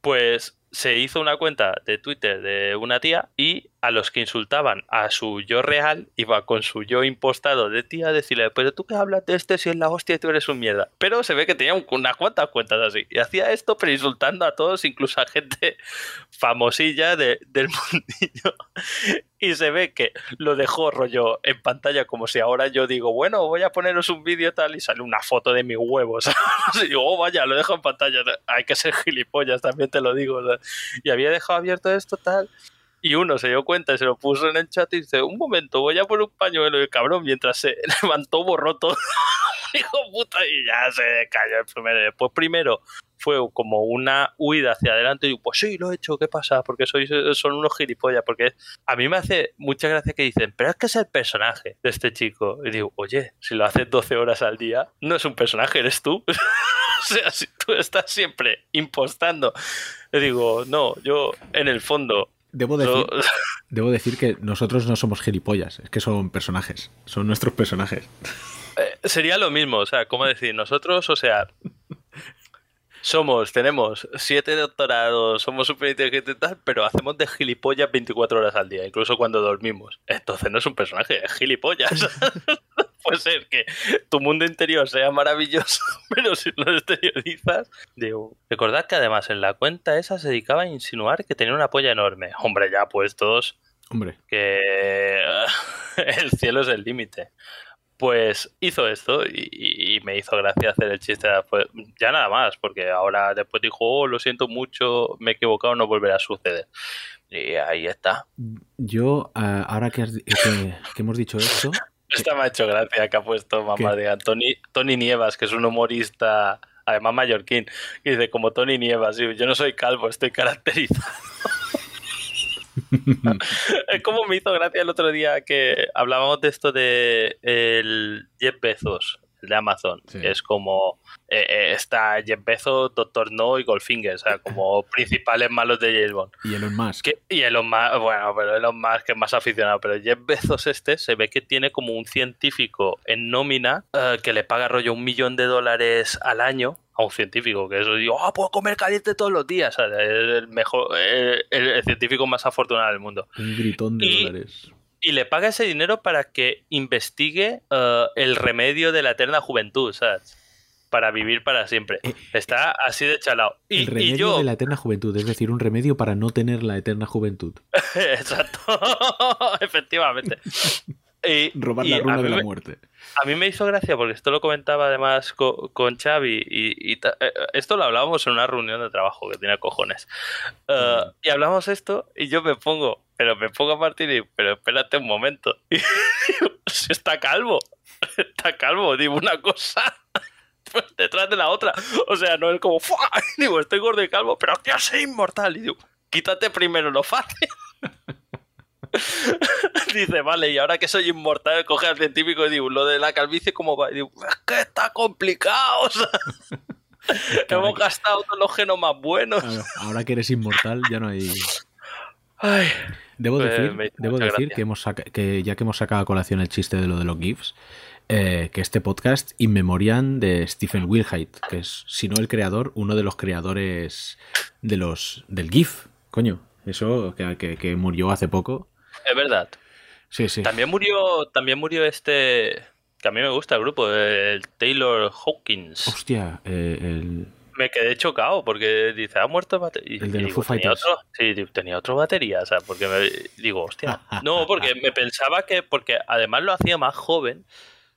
Pues se hizo una cuenta de Twitter de una tía y a los que insultaban a su yo real, iba con su yo impostado de tía a decirle, pero tú qué hablas de este si es la hostia y tú eres un mierda. Pero se ve que tenía un- unas cuantas cuentas así. Y hacía esto, pero insultando a todos, incluso a gente famosilla de- del mundillo. Y se ve que lo dejó rollo en pantalla como si ahora yo digo, bueno, voy a poneros un vídeo tal y sale una foto de mis huevos. y digo, oh, vaya, lo dejo en pantalla. Hay que ser gilipollas, también te lo digo. Y había dejado abierto esto tal. Y uno se dio cuenta y se lo puso en el chat y dice, un momento, voy a poner un pañuelo y cabrón mientras se levantó borró todo. Hijo puta, y ya se cayó el primero. Después primero fue como una huida hacia adelante y digo, pues sí, lo he hecho, ¿qué pasa? Porque sois, son unos gilipollas, porque a mí me hace mucha gracia que dicen, pero es que es el personaje de este chico. Y digo, oye, si lo haces 12 horas al día, no es un personaje, eres tú. o sea, si tú estás siempre impostando. Le digo, no, yo en el fondo... Debo so- decir, debo decir que nosotros no somos gilipollas, es que son personajes, son nuestros personajes. Eh, sería lo mismo, o sea, ¿cómo decir? Nosotros, o sea, somos, tenemos siete doctorados, somos súper inteligentes y tal, pero hacemos de gilipollas 24 horas al día, incluso cuando dormimos. Entonces no es un personaje, es gilipollas. Puede ser que tu mundo interior sea maravilloso, pero si lo exteriorizas, digo, recordad que además en la cuenta esa se dedicaba a insinuar que tenía una polla enorme. Hombre, ya puestos, Hombre, que el cielo es el límite. Pues hizo esto y, me hizo gracia hacer el chiste. Pues, ya nada más, porque ahora después dijo, oh, lo siento mucho, me he equivocado, no volverá a suceder. Y ahí está. yo, ah, ahora que, has que hemos dicho esto, Esta me ha hecho gracia que ha puesto mamá ¿Qué? de Tony, Tony Nievas, que es un humorista, además mallorquín, que dice, como Tony Nievas, yo no soy calvo, estoy caracterizado. Es como me hizo gracia el otro día que hablábamos de esto de el Jeff Bezos, de Amazon, Sí. que es como eh, eh, está Jeff Bezos, Doctor No y Goldfinger, o sea, como principales malos de James Bond. y Elon Musk, Que- y Elon Musk, bueno, pero Elon Musk es más aficionado, pero Jeff Bezos este se ve que tiene como un científico en nómina eh, que le paga rollo un millón de dólares al año a un científico, que eso digo, ah, puedo comer caliente todos los días, ¿sabes? es el mejor, el, el científico más afortunado del mundo. un gritón de y- dólares. Y le paga ese dinero para que investigue eh, el remedio de la eterna juventud, ¿sabes? Para vivir para siempre. Eh, Está así de chalado. Y, el y remedio yo, de la eterna juventud, es decir, un remedio para no tener la eterna juventud. Exacto, efectivamente. Y, Robar la runa de la me- muerte. A mí me hizo gracia porque esto lo comentaba además co- con, Xavi y, y ta- eh, esto lo hablábamos en una reunión de trabajo que tiene cojones. Eh, Mm. y hablamos esto y yo me pongo, pero me pongo a partir y, pero espérate un momento. Si está calvo, está calvo, digo una cosa detrás de la otra. O sea, no es como, ¡fua! digo, estoy gordo y calvo, pero quiero ser inmortal. Y digo, quítate primero lo fácil. Dice, vale, y ahora que soy inmortal, coge al científico y digo, lo de la calvicie, ¿cómo va? Y digo, es que está complicado. o sea, hemos gastado todos los genomas buenos. Claro, ahora que eres inmortal, ya no hay. Ay, Debo Pues decir, debo decir que, hemos que ya que hemos sacado a colación el chiste de lo de los GIFs, eh, que este podcast in memoriam de Stephen Wilhite, que es, si no el creador, uno de los creadores de los del GIF, coño, eso que, que- que murió hace poco. es verdad. Sí, sí. También murió, también murió este, que a mí me gusta el grupo, el Taylor Hawkins. Hostia, eh, el, Me quedé chocado porque dice, ha muerto batería. El de los Foo tenía otro, sí, digo, tenía otro batería, o sea, porque me digo, hostia. No, porque me pensaba que, porque además lo hacía más joven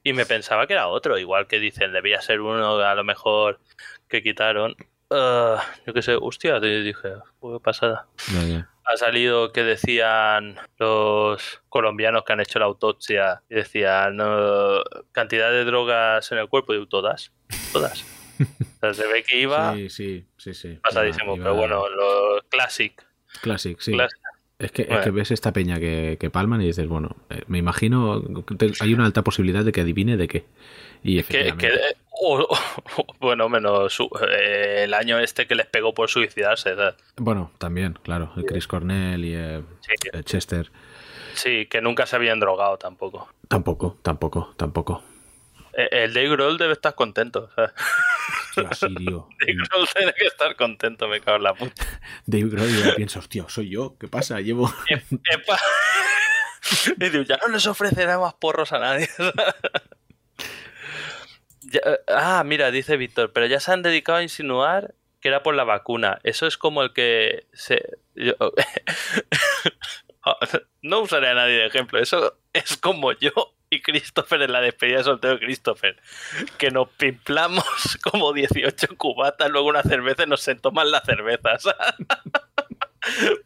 y me pensaba que era otro, igual que dicen, debía ser uno a lo mejor que quitaron. Ah, yo qué sé, hostia, dije, qué pasada. Ha salido que decían los colombianos que han hecho la autopsia y decían cantidad de drogas en el cuerpo, digo, todas, todas. O sea, se ve que iba Sí, sí, sí, sí. pasadísimo, Iba- pero iba- bueno, lo classic. Classic, sí. classic. Es que, es que ves esta peña que, que palman y dices, bueno, eh, me imagino te- hay una alta posibilidad de que adivine de qué. Y Que, efectivamente. que- o- o- bueno, menos su- eh, el año este que les pegó por suicidarse. ¿sabes? Bueno, también, claro. El Chris Cornell y eh, Sí, Chester. sí, que nunca se habían drogado tampoco. Tampoco, tampoco, tampoco. Eh, El Dave Grohl debe estar contento. ¿sabes? Hostia, sí, tío. Dave Grohl tiene que estar contento, me cago en la puta. Dave Grohl ya piensa, hostia, soy yo. ¿Qué pasa? Llevo. Epa. Y digo, ya no les ofrecerá más porros a nadie. Ya, eh, ah, mira, dice Víctor, pero ya se han dedicado a insinuar que era por la vacuna. Eso es como el que se... yo- no usaré a nadie de ejemplo. Eso es como yo y Christopher en la despedida de soltero de Christopher. Que nos pimplamos como 18 cubatas, luego una cerveza y nos se toman las cervezas.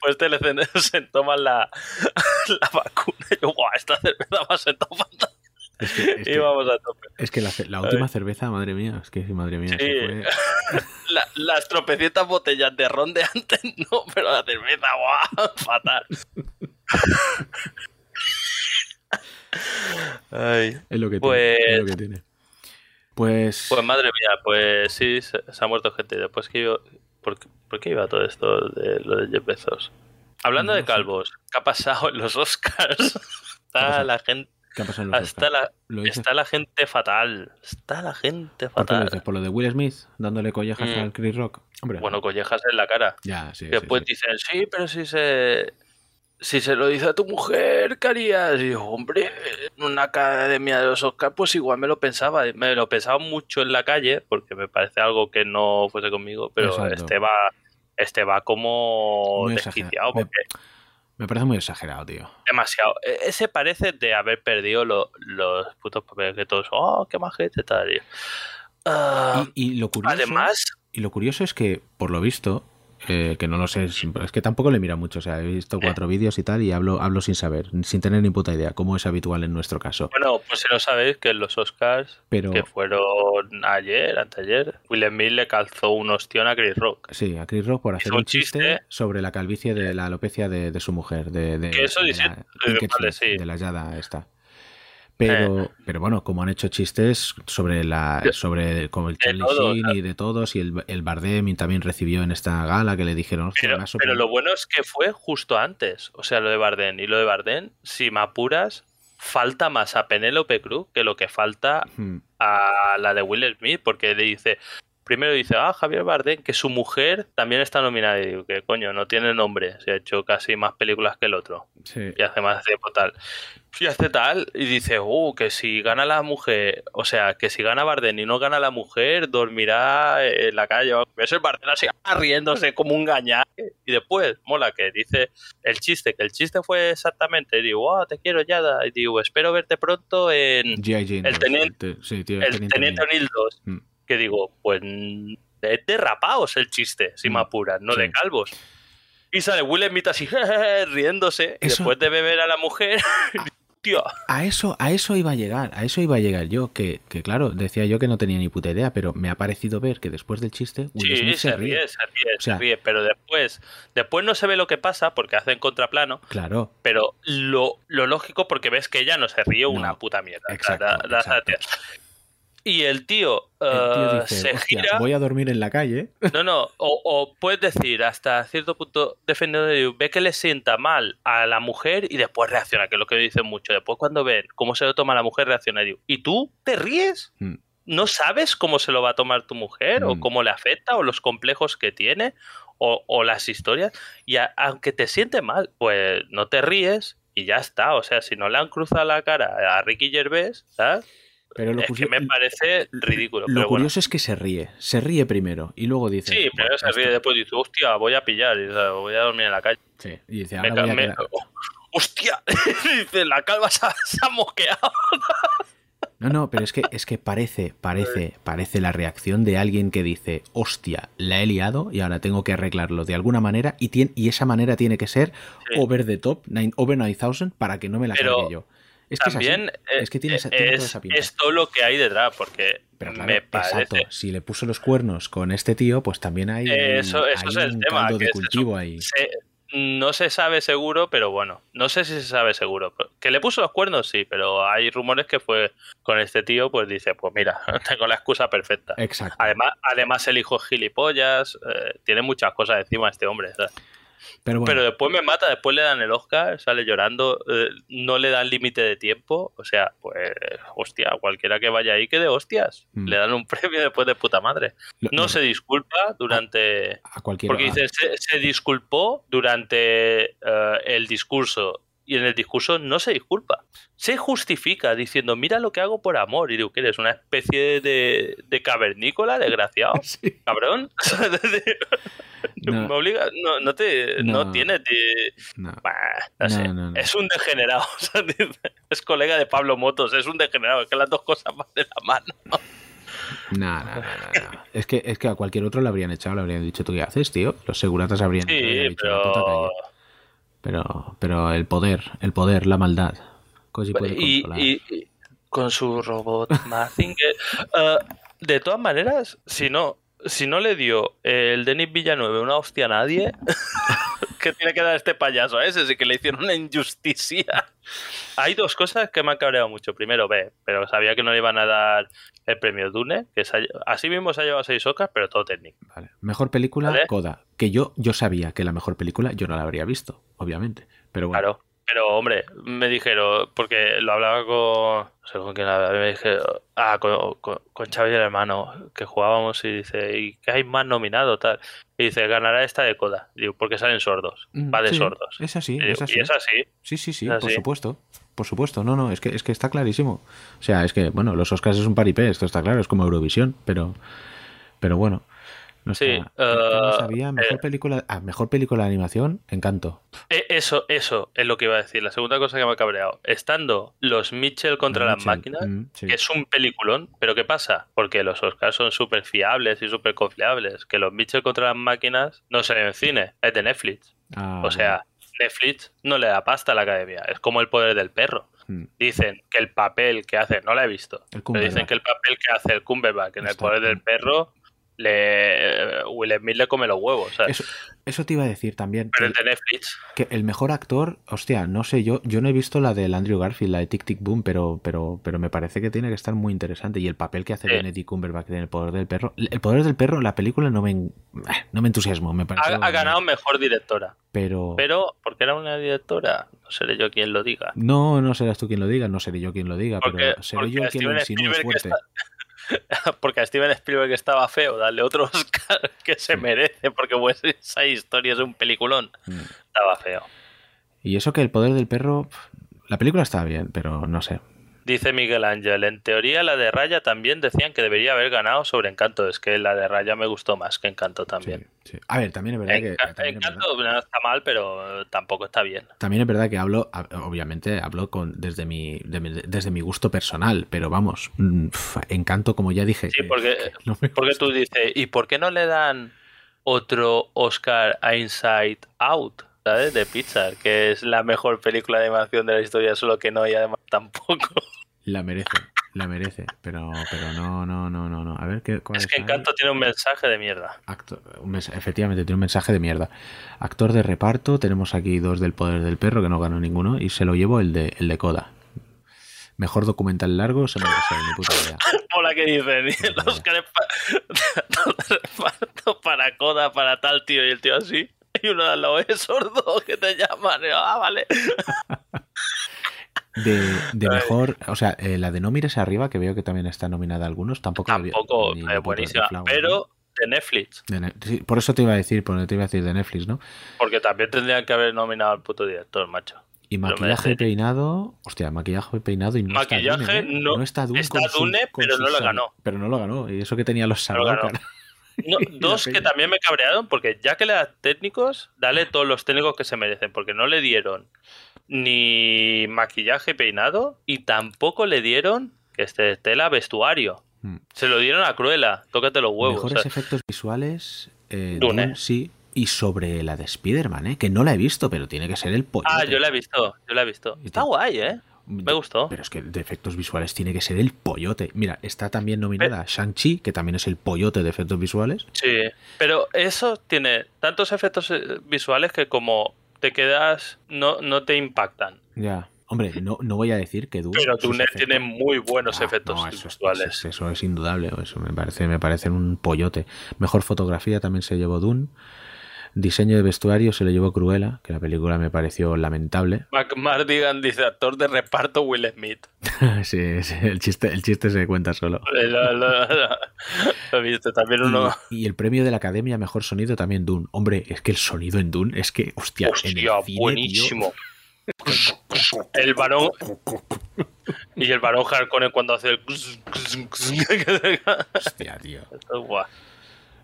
Pues te le se toman la, la vacuna. Y yo, guau, esta cerveza va a ser fatal. Es que, es Y vamos a tope. es que la, la última cerveza, madre mía, es que madre mía, Sí. La- las tropecientas botellas de ron de antes no, pero la cerveza, guau, fatal. Ay. es lo que Pues- tiene. Es lo que tiene. Pues, Pues madre mía, pues sí, se, se ha muerto gente. Después que iba. ¿Por, qué- por qué iba todo esto de lo de Jeff Bezos? Hablando No de calvos, ¿qué ha pasado en los Oscars? Está la gente. ¿qué ha pasado en los Está Oscars? la, gente fatal. Está la gente ¿Por qué lo fatal. ¿Por lo de Will Smith dándole collejas Mm. al Chris Rock? Hombre, Bueno, collejas en la cara. ya, sí, Después sí. dicen, sí, pero si se. Si se lo dice a tu mujer, ¿qué harías? Y yo, hombre, en una academia de los Oscars, pues igual me lo pensaba. Me lo pensaba mucho en la calle, porque me parece algo que no fuese conmigo, pero Exacto. este va. Este va como Muy desquiciado. Me- parece muy exagerado, tío. demasiado. E- Ese parece de haber perdido lo- los putos papeles que todos, oh, qué majete tal. Y- Ah, Y, y lo curioso, además, y lo curioso es que, por lo visto, eh, que no lo sé, es que tampoco le mira mucho. O sea, he visto cuatro vídeos y tal, y hablo, hablo sin saber, sin tener ni puta idea, como es habitual en nuestro caso. bueno, pues si no sabéis que en los Oscars, Pero que fueron ayer, anteayer, Will Smith le calzó un ostión a Chris Rock. sí, a Chris Rock por hacer un un chiste, chiste. sobre la calvicie de la alopecia de, de su mujer, de, de, Que eso de dice- la, eh, vale, sí. de la Yada esta. Pero, pero bueno, como han hecho chistes sobre la sobre como el Charlie todo, Sheen y de todos, y el, el Bardem también recibió en esta gala que le dijeron, "Hostia, Pero, pero sorprendido". lo bueno es que fue justo antes, o sea, lo de Bardem. Y lo de Bardem, si me apuras, falta más a Penélope Cruz que lo que falta Hmm. a la de Will Smith, porque le dice, primero dice, ah, Javier Bardem, que su mujer también está nominada. Y digo, que coño, no tiene nombre, se ha hecho casi más películas que el otro, Sí. y hace más tiempo tal. Y hace tal, y dice, uh, que si gana la mujer, o sea, que si gana Bardem y no gana la mujer, dormirá en la calle. o- Ves el Bardem así riéndose como un gañán. Y después, mola, que dice el chiste, que el chiste fue exactamente, digo, ah, te quiero ya, y digo, espero verte pronto en El 2, teniente- te- sí, tío, el Teniente O'Neill. O'Neill 2. Mm. Que digo, pues mm, es de rapaos el chiste, si Mm, me apuras, no sí. de calvos. Y sale Will Smith así, riéndose, y después de beber a la mujer, tío, A eso, a eso iba a llegar, a eso iba a llegar yo, que, que claro, decía yo que no tenía ni puta idea, pero me ha parecido ver que después del chiste Will sí, Smith se ríe, se ríe, O sea- se ríe, pero después, después no se ve lo que pasa porque hacen contraplano, Claro, pero lo, lo lógico porque ves que ella no se ríe una No, puta mierda. exacto, Da- da- da- exacto. Y el tío, el tío eh, dice, se "Hostia, gira. voy a dormir en la calle. No, no, o, o puedes decir hasta cierto punto defendiendo de ve que le sienta mal a la mujer y después reacciona, que es lo que dicen mucho. Después cuando ven cómo se lo toma la mujer, reacciona y digo, ¿y tú te ríes? Mm. ¿No sabes cómo se lo va a tomar tu mujer o Mm. cómo le afecta o los complejos que tiene o, o las historias? Y a- aunque te siente mal, pues no te ríes y ya está. O sea, si no le han cruzado la cara a Ricky Gervais, ¿sabes? Pero lo, es que curio- me parece ridículo. lo pero bueno. curioso es que se ríe, se ríe primero y luego dice... Sí, "Bueno, se ríe esto-". después dice, hostia, voy a pillar, y dice, voy a dormir en la calle. Sí, y dice, Me ahora voy a me- oh, ¡Hostia! dice, la calva se ha, se ha mosqueado. No, no, pero es que, es que parece, parece, parece la reacción de alguien que dice, hostia, la he liado y ahora tengo que arreglarlo de alguna manera y, tiene, y esa manera tiene que ser Sí. over the top, nine- over 9000 para que no me la Pero cargue yo. Es que También es, así. eh, es que tiene, esa- tiene toda es, esa pinta. es todo lo que hay detrás, porque Pero claro, me parece... exacto. Si le puso los cuernos con este tío, pues también hay, Eso, eso hay es el un tema. caldo de cultivo ahí. Se- no se sabe seguro, pero bueno, no sé si se sabe seguro. Que le puso los cuernos, sí, pero hay rumores que fue con este tío, pues dice, pues mira, tengo la excusa perfecta. Exacto. Además, además el hijo gilipollas, eh, tiene muchas cosas encima este hombre. ¿sabes? Pero bueno, Pero después me mata, después le dan el Oscar, sale llorando, eh, no le dan límite de tiempo. O sea, pues, hostia, cualquiera que vaya ahí que de hostias. Mm. Le dan un premio después de puta madre. lo- No lo- se disculpa durante. a cualquiera. Porque dice, se, se disculpó durante eh, el discurso. Y en el discurso no se disculpa. Se justifica diciendo, mira lo que hago por amor. Y digo, que eres una especie de, de cavernícola, desgraciado. Sí. Cabrón. No. Me obliga, no, no te, no, No. tiene, te- No. Bah, sé. Es un degenerado. o sea, dice, es colega de Pablo Motos, es un degenerado. Es que las dos cosas van de la mano. No, no, no. Es que, es que a cualquier otro le habrían echado, le habrían dicho, ¿tú qué haces, tío? Los seguratas habrían Sí, habrían dicho, "La puta pero. calle". pero, pero el poder, el poder, la maldad. Koji puede Y, controlar. y- y con su robot Mazinger. eh, de todas maneras, si no, si no le dio el Denis Villanueva una hostia a nadie, ¿qué tiene que dar este payaso a ese? Sí que le hicieron una injusticia. Hay dos cosas que me han cabreado mucho. Primero, ve, pero sabía que no le iban a dar el premio Dune, que ha- así mismo se ha llevado seis Oscars, pero todo técnico. Vale. Mejor película, Vale. Coda. Que yo, yo sabía que la mejor película yo no la habría visto, obviamente. Pero bueno, Claro. Pero, hombre, me dijeron, porque lo hablaba con. No sé con quién hablaba, me dije. Ah, con, con, con Xavi el hermano, que jugábamos y dice, ¿y qué hay más nominado? tal Y dice, ganará esta de Coda. Digo, porque salen sordos. Mm, Va de sí, sordos. Es así, Y, es así. y es así. Sí, sí, sí, por supuesto. Por supuesto, no, no, es que, es que está clarísimo. O sea, es que, bueno, los Oscars es un paripé, esto está claro, es como Eurovisión, pero, pero bueno. No Sí, está- ¿qué- qué más eh? Mejor eh. película, ah, mejor película de animación, Encanto. E- Eso, eso es lo que iba a decir. La segunda cosa que me ha cabreado. Estando los Mitchell contra las Mitchell, máquinas, mm, sí. que es un peliculón, pero ¿qué pasa? Porque los Oscars son súper fiables y súper confiables. Que los Mitchell contra las máquinas no se ven en cine, es de Netflix. Ah, O sea, Netflix no le da pasta a la academia. Es como el poder del perro. mm, Dicen que el papel que hace, no la he visto, pero dicen que el papel que hace el Cumberbatch en el poder del perro, le, Will Smith le come los huevos. ¿sabes? Eso, eso te iba a decir también. Pero es de Netflix. que el mejor actor, hostia, no sé, yo, yo no he visto la del Andrew Garfield, la de Tic Tic Boom, pero, pero, pero me parece que tiene que estar muy interesante. Y el papel que hace Sí. Benedict Cumberbatch en El Poder del Perro. El Poder del Perro, la película no me, en- no me entusiasmo, me parece. Ha, ha ganado mejor directora. Pero, Pero, porque era una directora, no seré yo quien lo diga. no, no serás tú quien lo diga, no seré yo quien lo diga, Porque- pero seré yo quien lo insinúe fuerte. Porque a Steven Spielberg estaba feo, darle otro Oscar que se merece, porque pues, esa historia es un peliculón. Mm. Estaba feo. Y eso que El Poder del Perro, la película está bien, pero no sé. Dice Miguel Ángel, en teoría la de Raya también decían que debería haber ganado sobre Encanto. Es que la de Raya me gustó más que Encanto también. Sí, sí. A ver, también es verdad que. También verdad- Encanto no está mal, pero tampoco está bien. También es verdad que hablo, obviamente hablo con desde mi, de mi- desde mi gusto personal, pero vamos, mm, encanto como ya dije. Sí, que- porque, que no porque tú dices, ¿y por qué no le dan otro Oscar a Inside Out? ¿Sabes? De Pixar, que es la mejor película de animación de la historia, solo que no y además tampoco. La merece, la merece, pero, pero no, no, no, no, no. A ver qué. Es cuáles que? Encanto tiene un mensaje de mierda. Acto- un mens- efectivamente, tiene un mensaje de mierda. Actor de reparto, tenemos aquí dos del Poder del Perro, que no ganó ninguno, y se lo llevo el de, el de Coda. Mejor documental largo, se me lo sé, ni puta idea. Mola que dicen, es pa- de reparto para Coda, para tal tío, y el tío así. Y uno al lado es sordo que te llaman. Yo, ah, vale. De, de mejor, o sea, eh, la de No mires arriba, que veo que también está nominada a algunos, tampoco. vi- Tampoco la puta buenísima, pero de Netflix. De Ne- sí, por eso te iba a decir, por te iba a decir de Netflix, ¿no? Porque también tendrían que haber nominado al puto director, macho. Y maquillaje y peinado, hostia, maquillaje y peinado y no Maquillaje está Dune, ¿eh? no- está Dune, está Dune, pero no lo ganó. Pero no lo ganó, y eso que tenía los. Sardaukar. No, dos que también me cabrearon, porque ya que le das técnicos, dale todos los técnicos que se merecen, porque no le dieron ni maquillaje peinado, y tampoco le dieron, que este tela, vestuario. Mm. Se lo dieron a Cruella, tócate los huevos. Mejores o sea, efectos visuales, eh, Dune. Dune, sí. Y sobre la de Spider-Man, ¿eh? que no la he visto, pero tiene que ser el pollo. ah, yo la he visto, yo la he visto. Está guay, ¿eh? Me gustó. Pero es que de efectos visuales tiene que ser el pollote. Mira, está también nominada Shang-Chi, que también es el pollote de efectos visuales. Sí, pero eso tiene tantos efectos eh, visuales que como te quedas, no, no te impactan. Ya. Hombre, no, no voy a decir que Dune. Pero Dune tiene muy buenos Ah, efectos no, eso, es- visuales. eso es- eso es indudable. Eso me parece, me parece un pollote. Mejor fotografía también se llevó Dune. Diseño de vestuario se lo llevó Cruella, que la película me pareció lamentable. McMardigan dice actor de reparto Will Smith. sí, sí, el, chiste, el chiste se cuenta solo. Lo, lo- lo- lo viste también uno. Y, y el premio de la Academia Mejor Sonido también Dune. Hombre, es que el sonido en Dune es que, hostia, en el Hostia, tío, buenísimo. El varón. Y el varón Harkonnen cuando hace el. hostia, tío. Esto es guau.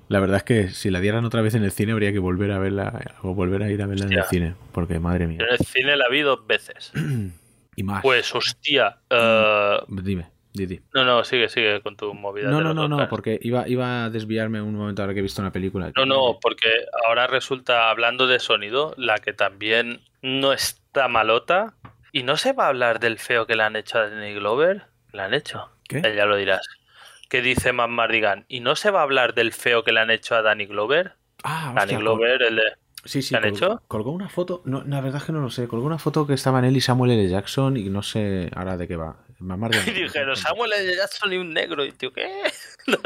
La verdad es que si la dieran otra vez en el cine habría que volver a verla o volver a ir a verla en el cine, porque madre mía. En el cine la vi dos veces. Y más. Pues, hostia. eh, Dime, Didi. no, no, sigue, sigue con tu movida. No, no, no, no, porque iba, iba a desviarme un momento ahora que he visto una película. No, no, porque ahora resulta, hablando de sonido, la que también no está malota. Y no se va a hablar del feo que le han hecho a Danny Glover. ¿Le han hecho? ¿Qué? Ya lo dirás. ¿Qué dice Matt Mardigan? ¿Y no se va a hablar del feo que le han hecho a Danny Glover? Ah, Danny hostia, Glover, el de... Sí, sí, ¿Te han colgó, hecho? colgó una foto, no, la verdad es que no lo sé, colgó una foto que estaban él y Samuel L. Jackson y no sé ahora de qué va. Y dijeron, Samuel L. Jackson y un negro. Y tío, ¿qué?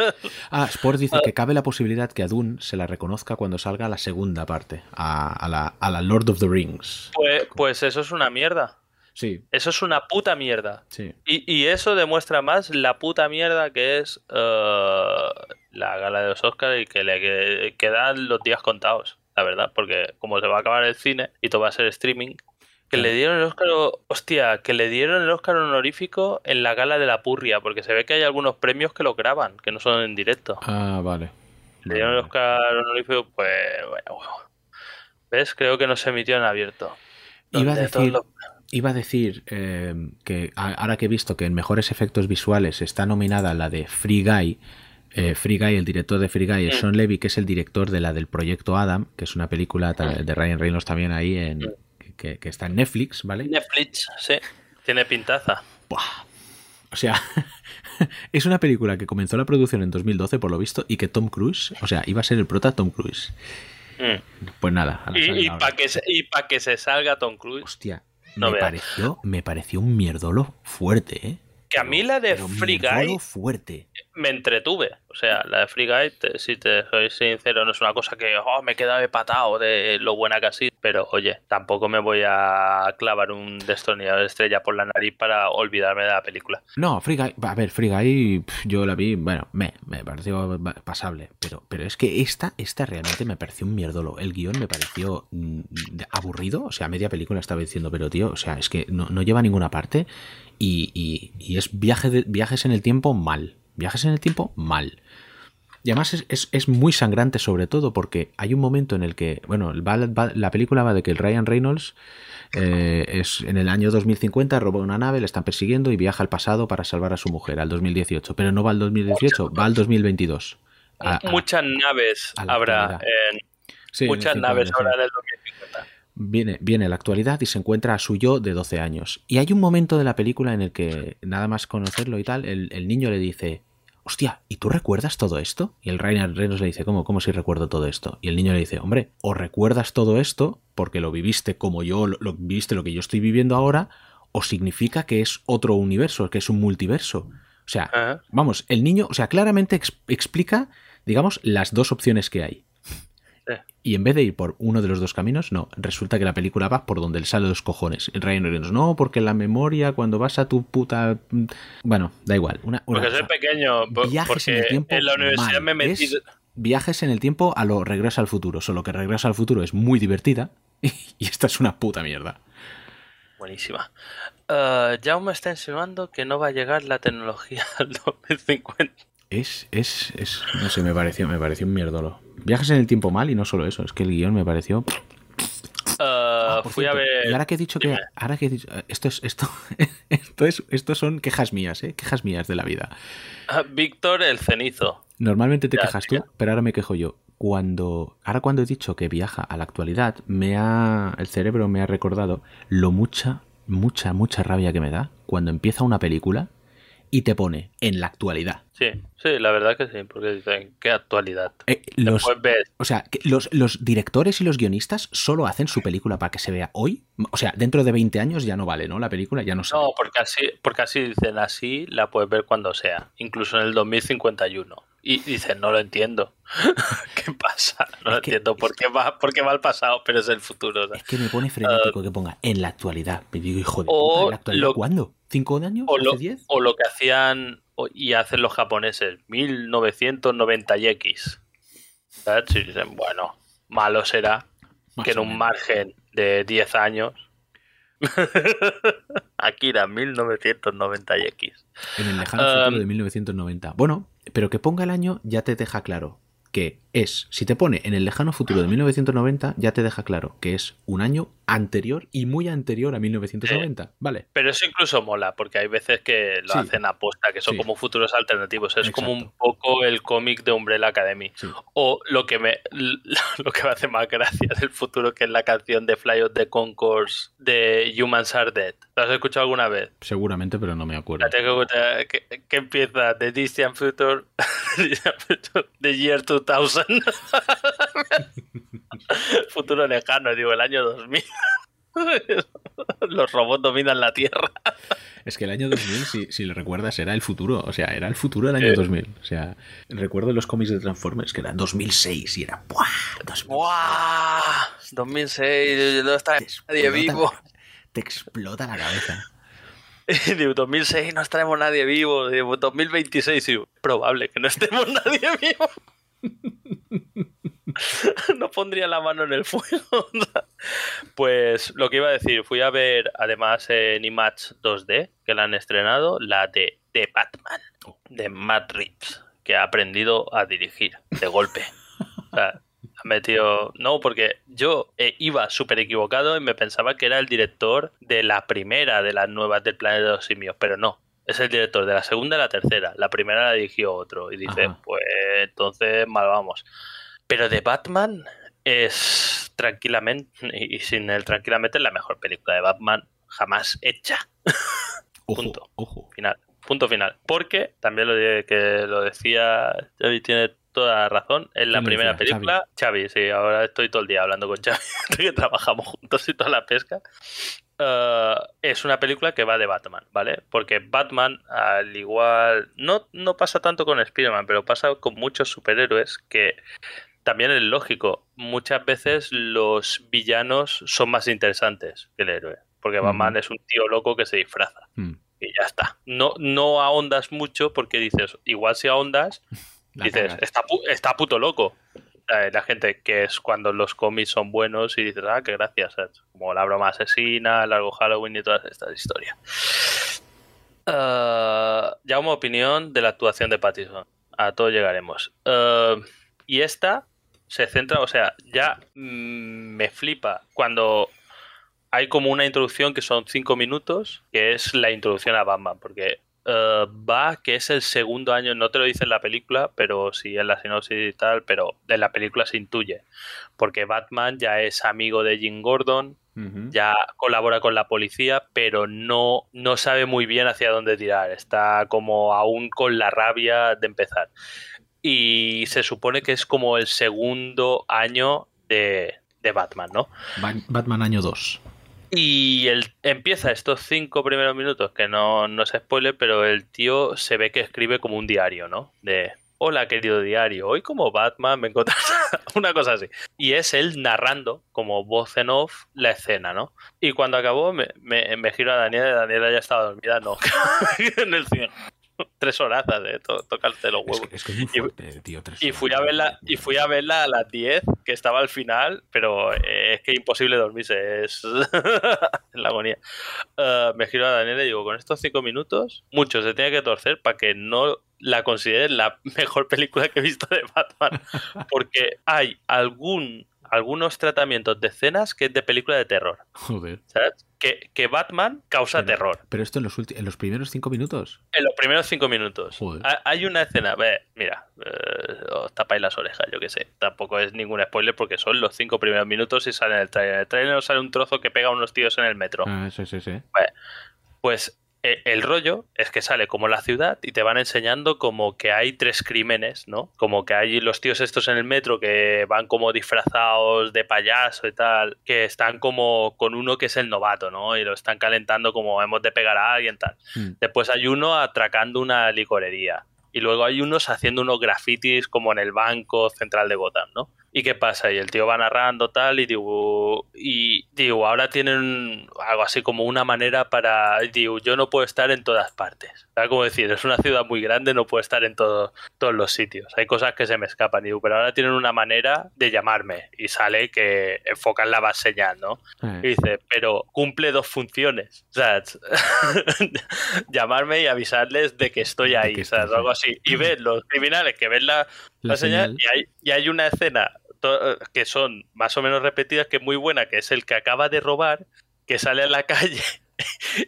Ah, Sport dice que cabe la posibilidad que a Dune se la reconozca cuando salga la segunda parte, a, a la, a la Lord of the Rings. Pues, pues eso es una mierda. Sí, Eso es una puta mierda. sí. Y, y eso demuestra más la puta mierda que es eh, la gala de los Oscars y que le que- quedan los días contados, la verdad, porque como se va a acabar el cine y todo va a ser streaming, que le dieron el Oscar, hostia, que le dieron el Oscar honorífico en la gala de la Purria, porque se ve que hay algunos premios que lo graban, que no son en directo. Ah, vale. Le dieron el Oscar honorífico, pues bueno, ¿ves? Creo que no se emitió en abierto. Iba a decir, los- iba a decir eh, que ahora que he visto que en mejores efectos visuales está nominada la de Free Guy, eh, Free Guy, el director de Free Guy es Sean Levy, que es el director de la del Proyecto Adam, que es una película de Ryan Reynolds también ahí en, que, que está en Netflix, ¿vale? Netflix, sí, tiene pintaza. Buah. O sea, es una película que comenzó la producción en 2012, por lo visto, y que Tom Cruise, o sea, iba a ser el prota Tom Cruise. Mm. Pues nada, a la Y, y para que, se- y pa' que se salga Tom Cruise. Hostia, No me veas. pareció, me pareció un mierdolo fuerte, ¿eh? Que a mí la de Free Guy fuerte. Me entretuve. O sea, la de Free Guy, te- si te soy sincero, no es una cosa que oh, me queda patado de lo buena que ha sido. Pero oye, tampoco me voy a clavar un destornillador de estrella por la nariz para olvidarme de la película. No, Free Guy, a ver, Free Guy, yo la vi, bueno, me, me pareció pasable, pero, pero es que esta, esta realmente me pareció un mierdolo. El guion me pareció mm, aburrido, o sea, media película estaba diciendo, pero tío, o sea, es que no, no lleva a ninguna parte y, y- y es viaje de, viajes en el tiempo mal. Viajes en el tiempo mal. Y además es, es- es muy sangrante sobre todo porque hay un momento en el que, bueno, va- va- la película va de que el Ryan Reynolds eh, es en el año 2050, roba una nave, le están persiguiendo y viaja al pasado para salvar a su mujer, al 2018. Pero no va al 2018, va al 2022. A- a- Muchas naves a habrá en, sí, muchas naves habrá en el 2050. Viene, viene la actualidad y se encuentra a su yo de 12 años. Y hay un momento de la película en el que, nada más conocerlo y tal, el, el niño le dice, hostia, ¿y tú recuerdas todo esto? Y el Ryan Reynolds le dice, ¿cómo, cómo si recuerdo todo esto? Y el niño le dice, hombre, o recuerdas todo esto porque lo viviste como yo, lo, lo- viviste lo que yo estoy viviendo ahora, o significa que es otro universo, que es un multiverso. O sea, Ajá. vamos, el niño, o sea, claramente ex- explica, digamos, las dos opciones que hay. Sí. Y en vez de ir por uno de los dos caminos, no, resulta que la película va por donde le sale los cojones. El Ryan Reynolds, no, porque la memoria, cuando vas a tu puta... Bueno, da igual. Una, una Porque soy pequeño, Viajes porque en el tiempo en la universidad mal. me metí... Es viajes en el tiempo a lo regresa al futuro. Solo que regresa al futuro es muy divertida y esta es una puta mierda. Buenísima. Uh, Jaume está insinuando que no va a llegar la tecnología al 2050. Es, es, es, no sé, me pareció, me pareció un mierdolo. Viajes en el tiempo mal y no solo eso, es que el guion me pareció... Uh, Ah, fui cierto, a ver. Y ahora que he dicho que. Ahora que he dicho. Esto es. Esto, esto es. Esto son quejas mías, ¿eh? Quejas mías de la vida. Ah, Víctor el cenizo. Normalmente te Ya, quejas ya. tú, pero ahora me quejo yo. Cuando. Ahora cuando he dicho que viaja a la actualidad, me ha. El cerebro me ha recordado lo mucha, mucha, mucha rabia que me da cuando empieza una película y te pone en la actualidad. Sí, sí, la verdad que sí, porque dicen, qué actualidad. Eh, los, ves, o sea, que los, los directores y los guionistas solo hacen su película para que se vea hoy. O sea, dentro de 20 años ya no vale, ¿no? La película ya no sale. no, porque así, porque así dicen, así la puedes ver cuando sea, incluso en el 2051. Y dices, no lo entiendo. ¿Qué pasa? No lo que- entiendo. ¿Por qué, va, por qué va al pasado, pero es el futuro? Es que me pone frenético que ponga en la actualidad. Me digo, hijo de puta, ¿en la actualidad lo- cuándo? ¿Cinco años? O lo, ¿Hace diez? o lo que hacían y hacen los japoneses, 1990 y X. ¿Sabes? Y dicen, bueno, malo será Más que en un margen de 10 años. Akira, 1990 y X. En el lejano Um, futuro de 1990. Bueno, pero que ponga el año ya te deja claro que es, si te pone en el lejano futuro de 1990, ya te deja claro que es un año anterior y muy anterior a 1990. Vale. Pero eso incluso mola, porque hay veces que lo Sí. hacen aposta, que son Sí. como futuros alternativos. Es como un poco el cómic de Umbrella Academy. Sí. O lo que me lo que me hace más gracia del futuro, que es la canción de Fly of the Concourse de Humans Are Dead. ¿La has escuchado alguna vez? Seguramente, pero no me acuerdo. La tengo que, contar, que, que empieza The Distant Future, The Year 2000. Futuro lejano, digo, el año 2000. Los robots dominan la Tierra. Es que el año 2000, si, si lo recuerdas, era el futuro. O sea, era el futuro del año Eh. 2000. O sea, recuerdo los cómics de Transformers que era 2006 y era ¡buah! 2006. ¡Buah! 2006, no está nadie vivo. Te explota la cabeza. Digo, 2006 no estaremos nadie vivo. Digo, 2026, digo, probable que no estemos nadie vivo. no pondría la mano en el fuego. pues lo que iba a decir, fui a ver además en Image 2D, que la han estrenado, la de, de Batman, de Matt Reeves, que ha aprendido a dirigir de golpe. O sea, ha metido. No, porque yo eh, iba súper equivocado y me pensaba que era el director de la primera de las nuevas del planeta de los simios, pero no. Es el director de la segunda y la tercera. La primera la dirigió otro. Y dice, Ajá. pues entonces mal vamos. Pero de Batman es tranquilamente, y sin el tranquilamente, la mejor película de Batman jamás hecha. Ojo, Punto. ojo. Final. Punto final. Porque, también lo de- que lo decía tiene toda razón, en la ¿Quién lo primera decía? película, Xavi. sí, ahora estoy todo el día hablando con Xavi, que trabajamos juntos y toda la pesca. Eh, es una película que va de Batman, ¿vale? Porque Batman, al igual, no, no pasa tanto con Spider-Man, pero pasa con muchos superhéroes que también es lógico. Muchas veces los villanos son más interesantes que el héroe. Porque. Batman es un tío loco que se disfraza Mm, y ya está. No, no ahondas mucho porque dices, igual si ahondas, la dices, cagas. está, pu- está puto loco. La gente que es cuando los cómics son buenos y dices, ah, qué gracias, ¿sabes? como la broma asesina, el largo Halloween y todas estas historias. Eh, ya una opinión de la actuación de Pattinson. A todo llegaremos. Eh, y esta se centra, o sea, ya mm, me flipa cuando hay como una introducción que son cinco minutos, que es la introducción a Batman, porque eh, va que es el segundo año, no te lo dice en la película, pero sí en la sinopsis y tal, pero en la película se intuye, porque Batman ya es amigo de Jim Gordon, ya colabora con la policía, pero no, no sabe muy bien hacia dónde tirar. Está como aún con la rabia de empezar. Y se supone que es como el segundo año de, de Batman, ¿no? Ba- Batman año 2. Y él empieza estos cinco primeros minutos, que no, no es spoiler, pero el tío se ve que escribe como un diario, ¿no? De, hola querido diario, hoy como Batman me encontré una cosa así. Y es él narrando como voz en off la escena, ¿no? Y cuando acabó me, me, me giro a Daniela, Daniela ya estaba dormida, no, en el cine. Tres horazas de to- tocarte los Es huevos. que, es que es muy Y- fuerte, tío. tres Y fui horas. a verla, y fui a verla a las 10, que estaba al final, pero eh, es que imposible dormirse, es la agonía. Eh, me giro a Daniela y digo, con estos cinco minutos, mucho se tiene que torcer para que no la considere la mejor película que he visto de Batman. Porque hay algún, algunos tratamientos de escenas que es de película de terror. Joder. ¿Sabes? Que, que Batman causa Pero- terror. Pero esto en los, en los primeros cinco minutos. En los primeros cinco minutos. Joder. Ha- Hay una escena, ve, mira, eh, os tapáis las orejas, yo qué sé. Tampoco es ningún spoiler porque son los cinco primeros minutos y sale en el trailer. En el trailer sale un trozo que pega a unos tíos en el metro. Ah, sí, sí, sí. Pues el rollo es que sale como la ciudad y te van enseñando como que hay tres crímenes, ¿no? Como que hay los tíos estos en el metro que van como disfrazados de payaso y tal, que están como con uno que es el novato, ¿no? Y lo están calentando como hemos de pegar a alguien tal. Mm. Después hay uno atracando una licorería. y luego hay unos haciendo unos grafitis como en el banco central de Gotham, ¿no? ¿Y qué pasa? Y el tío va narrando tal y digo, y digo, ahora tienen algo así como una manera para, digo, yo no puedo estar en todas partes. ¿Sabes cómo decir? Es una ciudad muy grande, no puedo estar en todo- todos los sitios. Hay cosas que se me escapan, digo, pero ahora tienen una manera de llamarme y sale que enfocan la base señal, ¿no? Y dice, pero cumple dos funciones. O sea, llamarme y avisarles de que estoy ahí, que o sea, algo así. Y ven los criminales que ven la, La la señal, señal. y hay, y hay una escena que son más o menos repetidas, que es muy buena, que es el que acaba de robar, que sale a la calle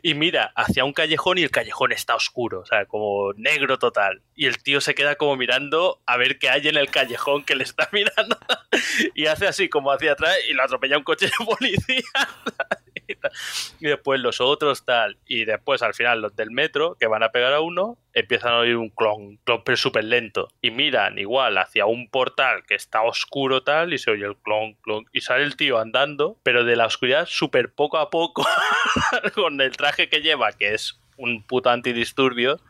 y mira hacia un callejón y el callejón está oscuro, o sea, como negro total. Y el tío se queda como mirando a ver qué hay en el callejón que le está mirando y hace así como hacia atrás y lo atropella un coche de policía. Y después los otros tal. Y después al final los del metro que van a pegar a uno empiezan a oír un clon, clon pero súper lento. Y miran igual hacia un portal que está oscuro tal y se oye el clon, clon. Y sale el tío andando, pero de la oscuridad súper poco a poco con el traje que lleva, que es un puto antidisturbio.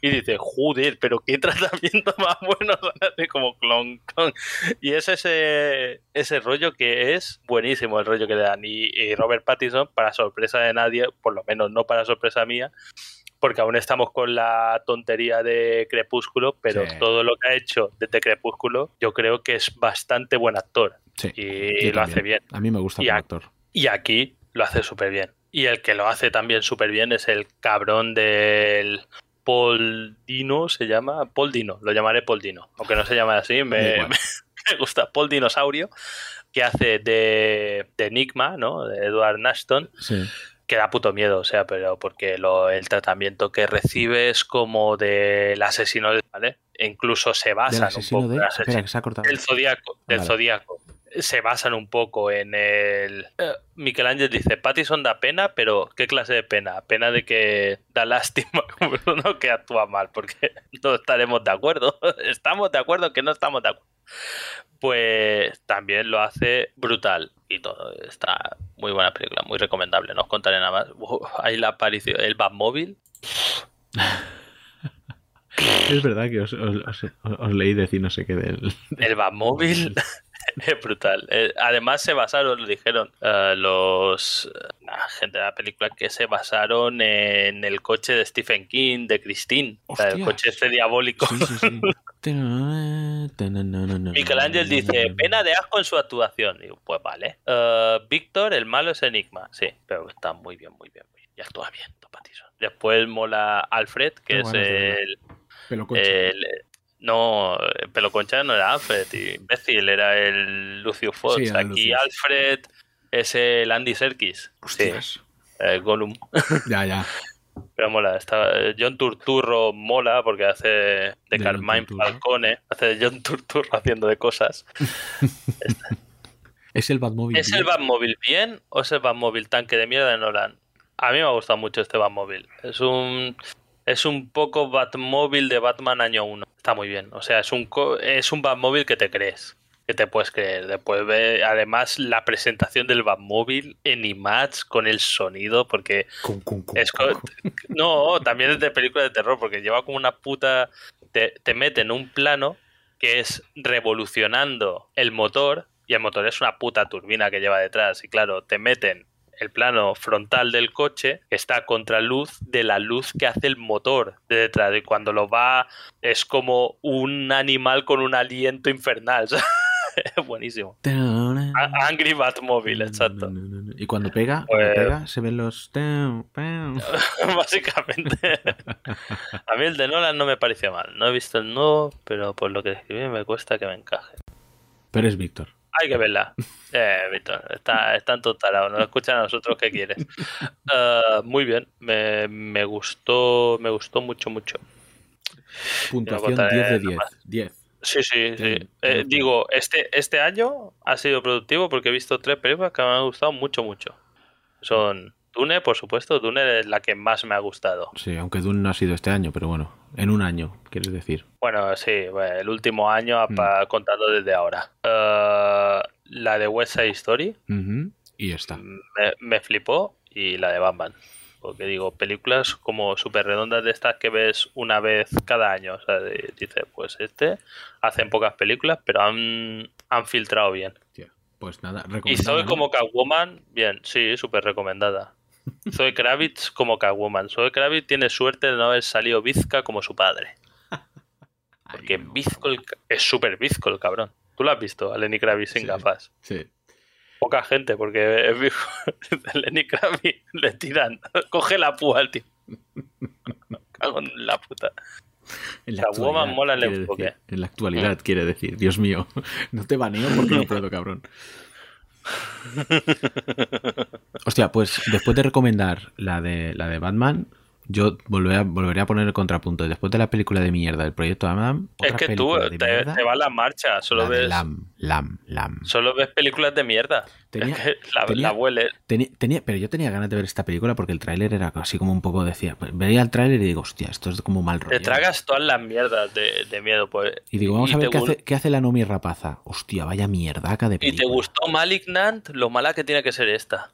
Y dice, joder, pero qué tratamiento más bueno, hace como clon, clon. Y es ese, ese rollo que es buenísimo, el rollo que le dan. Y, y Robert Pattinson, para sorpresa de nadie, por lo menos no para sorpresa mía, porque aún estamos con la tontería de Crepúsculo, pero Sí. todo lo que ha hecho desde Crepúsculo, yo creo que es bastante buen actor. sí, Y lo hace bien. A mí me gusta Y como actor. Y aquí lo hace súper bien. Y el que lo hace también súper bien es el cabrón del Paul Dino, se llama. Paul Dino, lo llamaré Paul Dino. Aunque no se llama así, me, gusta. Paul Dinosaurio, que hace de, de Enigma, ¿no? De Edward Nashton, Sí. que da puto miedo, o sea, pero porque lo, el tratamiento que recibe es como del asesino, ¿vale? E incluso se Del basan un poco de. en el Espera, asesino- que se ha cortado. del zodiaco del Vale. zodiaco se basan un poco en el eh, Michelangelo dice Pattison da pena pero qué clase de pena pena de que da lástima uno que actúa mal porque no estaremos de acuerdo. Estamos de acuerdo que no estamos de acuerdo pues también lo hace brutal y todo. Está muy buena película muy recomendable. No os contaré nada más. Uf, hay la aparición el Batmóvil. Es verdad que os, os- os- os leí decir no sé qué del. El Batmóvil es brutal. Eh, además se basaron, lo dijeron eh, los eh, la gente de la película que se basaron en el coche de Stephen King, de Christine, o sea, el coche este diabólico. Sí, sí, sí. Michelangelo dice, pena de asco en su actuación. Digo, pues vale. Víctor, el malo es Enigma. Sí, pero está muy bien, muy bien. Muy bien. Y actúa bien, Tom Pattinson. Después mola Alfred, que es el, el- no, el pelo concha no era Alfred, imbécil, era el Lucio Fox. Sí, Aquí Lucius. Alfred es el Andy Serkis. Hostias. Sí, el Gollum. Ya, ya. Pero mola. Está, John Turturro mola porque hace de, De Carmine. Falcone. Hace de John Turturro haciendo de cosas. Es el Batmóvil. ¿Es el Batmóvil bien o es el Batmóvil tanque de mierda de Nolan? A mí me ha gustado mucho este Batmóvil. Es un es un poco Batmóvil de Batman año 1. Está muy bien. O sea, es un es un Batmóvil que te crees. Que te puedes creer. Después ve además la presentación del Batmóvil en IMAX con el sonido porque Cum, cum, cum, es cum, co- cum. no, también es de película de terror, porque lleva como una puta. Te, te mete en un plano que es revolucionando el motor, y el motor es una puta turbina que lleva detrás. Y claro, te meten el plano frontal del coche está contra luz de la luz que hace el motor de detrás. Y cuando lo va, es como un animal con un aliento infernal. es buenísimo. Angry Batmobile, exacto. Y cuando pega, cuando Pues- pega, se ven los. básicamente. A mí el de Nolan no me pareció mal. No he visto el nuevo, pero por lo que escribí me cuesta que me encaje. Pero es Víctor. Hay que verla. Eh, Víctor, está, todos tarados. No escuchan a nosotros qué quieres. Eh, muy bien. Me, me gustó me gustó mucho, mucho. Puntuación contaré 10 de nada 10. más. 10. Sí, sí, sí. Eh, digo, este, este año ha sido productivo porque he visto tres películas que me han gustado mucho, mucho. Son Dune, por supuesto. Dune es la que más me ha gustado. Sí, aunque Dune no ha sido este año, pero bueno, en un año, quieres decir. Bueno, sí, el último año Mm. contando desde ahora. Eh, la de West Side Story Y está. me, me flipó y la de Batman. Porque digo, películas como súper redondas de estas que ves una vez cada año. O sea, dices, pues este hacen pocas películas, pero han, han filtrado bien. Tío, Pues nada, Y recomendada, Zoe ¿no? como Catwoman, bien, sí, súper recomendada. Zoe Kravitz como Catwoman. Zoe Kravitz tiene suerte de no haber salido bizca como su padre. Porque Ay, no. bizco el es súper bizco el cabrón. ¿Tú lo has visto a Lenny Kravitz sin Sí. gafas? Sí. Poca gente, porque es. Lenny Kravitz le tiran. Coge la púa al tío. Cago en la puta. En la mola el quiere enfoque. decir. En la actualidad, quiere decir. Dios mío, no te baneo porque no puedo, cabrón. Hostia, pues después de recomendar la de, la de Batman, yo volveré a, volveré a poner el contrapunto. Después de la película de mierda del proyecto Adam, Es que tú te, te vas la marcha. Solo la ves, Lam, Lam, Lam. solo ves películas de mierda. Tenía- Es que la, tenía- la huele. Tenía, tenía- pero yo tenía ganas de ver esta película porque el tráiler era así como un poco decía, veía el tráiler y digo, hostia, esto es como mal rollo. Te tragas todas las mierdas de, de miedo. Pues, Y digo, vamos a ver qué hace, qué hace la Nomi Rapaza. Hostia, vaya mierdaca de Y película. te gustó Malignant, lo mala que tiene que ser esta.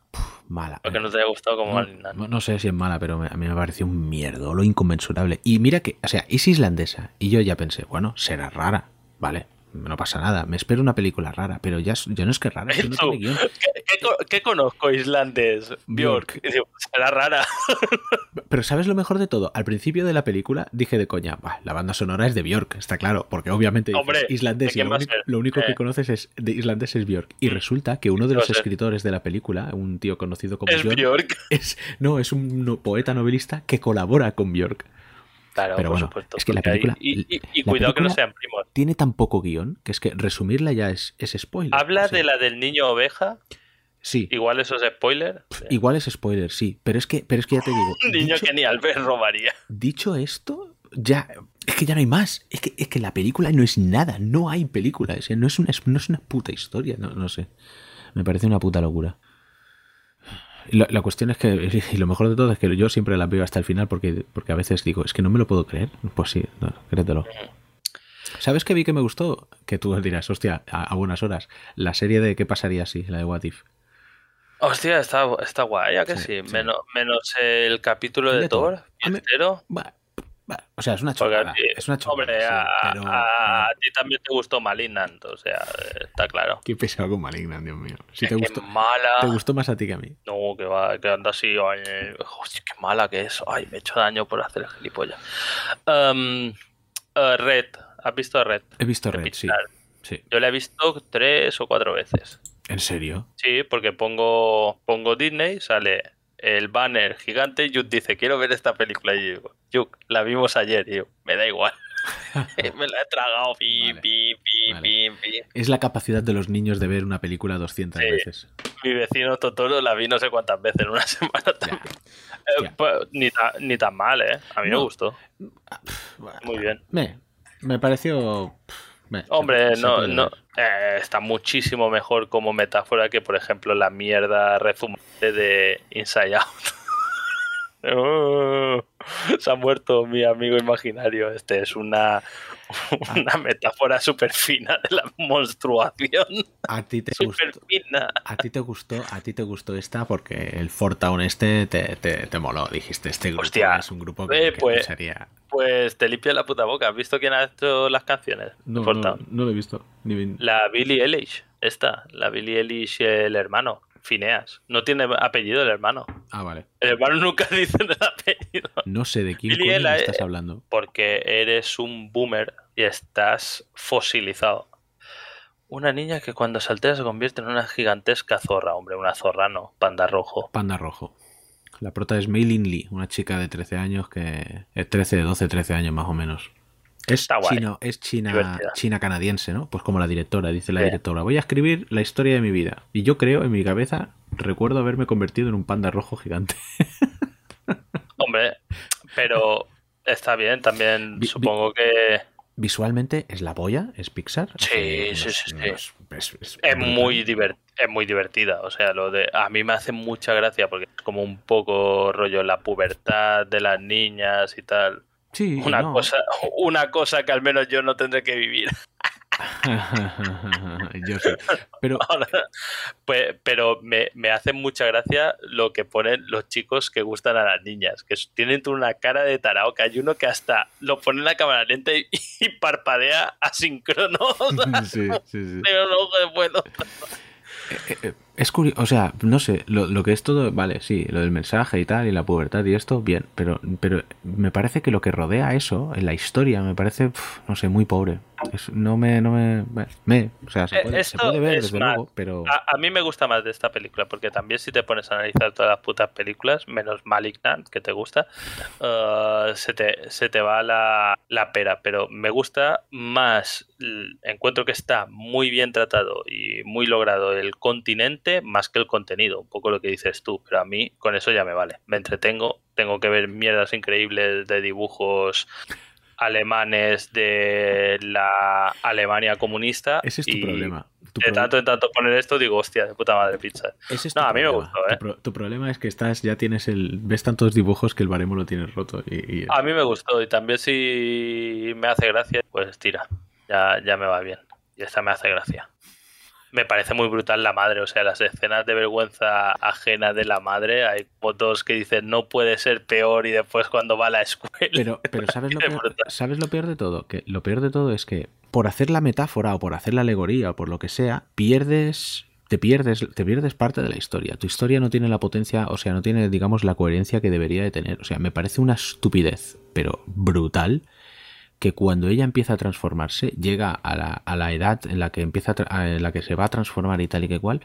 Mala. Porque no te haya gustado como No, no- no sé si es mala, pero me- a mí me pareció un mierdo, lo inconmensurable. Y mira que, o sea, es islandesa. Y yo ya pensé, bueno, será rara, ¿vale? No pasa nada, me espero una película rara, pero ya, no es que rara, es que no Tú, tiene guion. ¿qué, qué co- qué conozco islandés? Bjork. Será rara. Pero ¿sabes lo mejor de todo? Al principio de la película dije de coña, "Buah, la banda sonora es de Björk, está claro, porque obviamente Hombre, islandés ¿de y lo, único- lo único Eh. que conoces es de islandés es Björk. Y Mm. resulta que uno de los escritores de la película, un tío conocido como Es Bjork. es, no, es un no- poeta novelista que colabora con Björk. Claro, Pero por bueno, supuesto. es que la película- Y, y- y la cuidado que no sean primos. Tiene tan poco guion que es que resumirla ya es, es spoiler. Habla O sea, de la del niño oveja. Sí, Igual eso es spoiler. igual es spoiler, sí, pero es que, pero es que ya te digo. Un niño dicho- que ni Albert robaría. Dicho esto, ya. Es que ya no hay más. Es que, es que la película no es nada. No hay película. o sea, no, es una, no es una puta historia. No, no sé. Me parece una puta locura. Y La, la cuestión es que, y lo mejor de todo es que yo siempre la veo hasta el final porque, porque a veces digo, es que no me lo puedo creer. Pues sí, no, créetelo. ¿Sabes qué vi que me gustó? Que tú dirás, hostia, a, a buenas horas. La serie de ¿Qué pasaría si? La de What If. Hostia, está, está guay, ¿a que Sí, sí? sí. Menos, menos el capítulo de de Thor. Entero. Bah, o sea, es una chorrada. a ti- Es una. Hombre, sí, a, pero- a- a pero- ti también te gustó Malignant, o sea, está claro. Qué pesado con Malignant, Dios mío. Si Es te gustó, mala. te gustó más a ti que a mí. No, que va, que anda así. Ay, hostia, qué mala que es. Ay, me he hecho daño por hacer el gilipollas. Um, eh, Red, ¿has visto Red? He visto Red, sí. Yo la he visto tres o cuatro veces. ¿En serio? Sí, porque pongo, pongo Disney, sale el banner gigante Yuk dice, quiero ver esta película. Y yo digo, Yuk, la vimos ayer. Y yo, me da igual. me la he tragado. Vale. Vale. Es la capacidad de los niños de ver una película 200 Sí. veces. Mi vecino Totoro la vi no sé cuántas veces en una semana también. Eh, pues, ni, ta- ni tan mal, ¿eh? A mí me No. gustó. Muy bien. Me, me pareció... Hombre, no, no, eh, está muchísimo mejor como metáfora que, por ejemplo, la mierda rezumante de Inside Out. Oh, se ha muerto mi amigo imaginario. Este es una, una metáfora súper fina de la monstruación. A ti te gustó. fina. A ti te gustó, a ti te gustó esta porque el Fort Town este te, te, te moló. Dijiste, este grupo Hostia, es un grupo que, eh, que pues, sería... Pues te limpia la puta boca. ¿Has visto quién ha hecho las canciones? No, no, no lo he visto. Ni... La Billie Eilish, esta, la Billie Eilish, el hermano, Phineas. No tiene apellido el hermano. Ah, vale. El hermano nunca dice el apellido. No sé de quién coño me estás hablando. Porque eres un boomer y estás fosilizado. Una niña que cuando saltea se convierte en una gigantesca zorra, hombre, una zorra no, panda rojo. Panda Rojo. La prota es Mei Lin Lee, una chica de 13 años que... Es 13, 12, 13 años más o menos. Es, Está guay. chino, es china, Divertida. china canadiense, ¿no? Pues como la directora, dice la directora. Voy a escribir la historia de mi vida. Y yo creo, en mi cabeza, recuerdo haberme convertido en un panda rojo gigante. Hombre, pero está bien, también Vi- vi- supongo que Visualmente es la polla, es Pixar. Sí, sí, sí, es- muy, divert- es muy divertida. O sea, lo de a mí me hace mucha gracia porque es como un poco rollo la pubertad de las niñas y tal. Sí, Una no. cosa, una cosa que al menos yo no tendré que vivir. Yo sí. Pero Pues, pero me, me hace mucha gracia lo que ponen los chicos que gustan a las niñas, que tienen una cara de tarao, que hay uno que hasta lo pone en la cámara lenta y, y parpadea asíncrono. O sea, sí. Es curioso, o sea, no sé, lo, lo que es todo, vale, sí, lo del mensaje y tal, y la pubertad y esto, bien, pero, pero me parece que lo que rodea eso, en la historia, me parece, pf, no sé, muy pobre. Es- no me, no me, me, o sea, se Eh, puede, se esto puede ver, es desde luego, pero... A, a mí me gusta más de esta película, porque también si te pones a analizar todas las putas películas, menos Malignant, que te gusta, eh, se, te, se te va la, la pera. Pero me gusta más, encuentro que está muy bien tratado y muy logrado el continente más que el contenido, un poco lo que dices tú, pero a mí con eso ya me vale. Me entretengo, tengo que ver mierdas increíbles de dibujos alemanes de la Alemania comunista. Ese es tu y- problema. Tu de tanto en tanto poner esto, digo, hostia, de puta madre pizza. ese es no, a mí me gustó, ¿eh? Tu, pro- tu problema es que estás, ya tienes el, ves tantos dibujos que el baremo lo tienes roto y, y- A mí me gustó y también si me hace gracia, pues tira, ya, ya me va bien. Y esta me hace gracia. Me parece muy brutal la madre, o sea, las escenas de vergüenza ajena de la madre, hay fotos que dicen no puede ser peor y después cuando va a la escuela. Pero, pero ¿sabes, lo peor. ¿sabes lo peor de todo? Que lo peor de todo es que por hacer la metáfora o por hacer la alegoría o por lo que sea, pierdes. Te pierdes, te pierdes parte de la historia. Tu historia no tiene la potencia, o sea, no tiene, digamos, la coherencia que debería de tener. O sea, me parece una estupidez, pero brutal, que cuando ella empieza a transformarse, llega a la, a la edad en la que empieza a en la que se va a transformar y tal y que cual,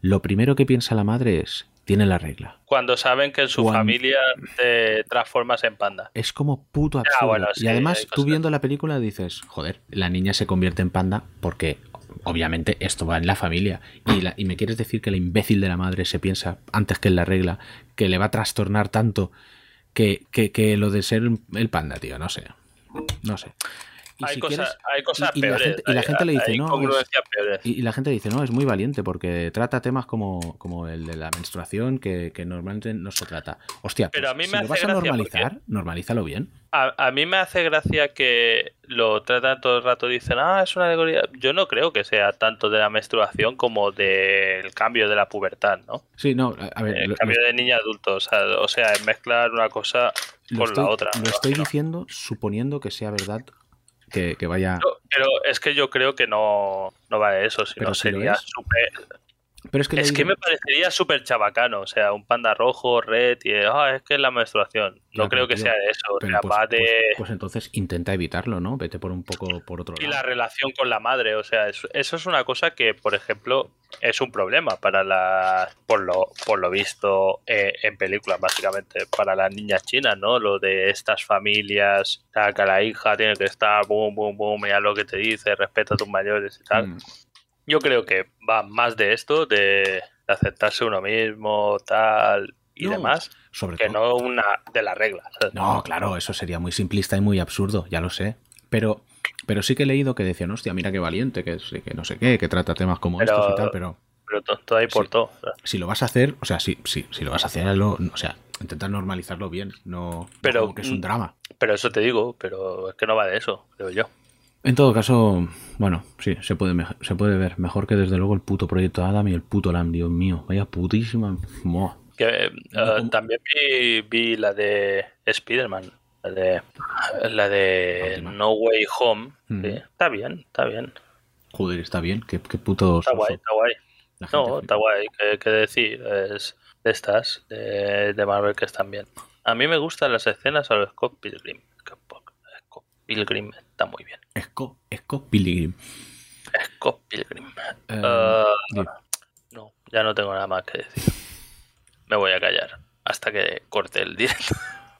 lo primero que piensa la madre es, tiene la regla. Cuando saben que en su Cuando- familia te transformas en panda. Es como puto absurdo. bueno, sí, y además, tú viendo la película dices, joder, la niña se convierte en panda porque obviamente esto va en la familia. Y, la- y me quieres decir que la imbécil de la madre se piensa, antes que en la regla, que le va a trastornar tanto que, que, que lo de ser el panda, tío, no sé. No sé. Y hay, si cosas, quieres- hay cosas y- y la peores. gente- y la hay- gente le dice, hay no, es- peores. y, la gente dice, no, es muy valiente porque trata temas como, como el de la menstruación que, que normalmente no se trata. Hostia, Pero pues, a mí si me lo hace vas a normalizar, normalízalo bien. A, a mí me hace gracia que lo tratan todo el rato, dicen, ah, es una alegoría. Yo no creo que sea tanto de la menstruación como del cambio de la pubertad, ¿no? Sí, no, a ver, El lo, cambio de niña a adulto. O sea, o sea, mezclar una cosa lo con estoy, la otra. lo estoy diciendo suponiendo que sea verdad que, que vaya... No, Pero es que yo creo que no, no va de eso, sino Pero si sería súper. Pero es que, Es me parecería súper chabacano, o sea, un panda rojo, red, y ah, es que es la menstruación. No creo que tío, sea de eso, pero pues, de... pues- pues entonces intenta evitarlo, ¿no? Vete por un poco por otro Y lado. la relación con la madre, o sea, eso, eso es una cosa que, por ejemplo, es un problema para las, por lo, por lo visto eh, en películas, básicamente, para las niñas chinas, ¿no? Lo de estas familias, o sea, que la hija tiene que estar, boom, boom, boom, mira lo que te dice, respeta a tus mayores y tal. Mm. Yo creo que va más de esto, de, aceptarse uno mismo, tal y No, demás, Sobre que todo... no una de las reglas. No, claro, eso sería muy simplista y muy absurdo, ya lo sé. Pero, pero sí que he leído que decían, hostia, mira qué valiente, que, que no sé qué, que trata temas como Pero- estos y tal, pero Pero to- todo ahí por Sí. todo. o sea. si lo vas a hacer, o sea, sí, sí, si lo vas a hacer, o sea, intentar normalizarlo bien, no, no Pero, como que es un mm, drama. Pero eso te digo, pero es que no va de eso, creo yo. En todo caso, bueno, sí, se puede, se puede ver. Mejor que desde luego el puto proyecto Adam y el puto Lam, Dios mío. Vaya putísima. Que, eh, también vi, vi la de Spider-Man, la de, la de última. No Way Home. Ujú. sí, está bien, está bien. Joder, está bien. Qué, qué puto. Está guay, está guay. No, está guay, qué, qué decir. Es de estas, de, de Marvel que están bien. A mí me gustan las escenas a los Scott Pilgrim. Scott Pilgrim está muy bien. Esco, Esco Pilgrim. Scott Pilgrim. Eh, Ah, no, ya no tengo nada más que decir. Me voy a callar hasta que corte el directo.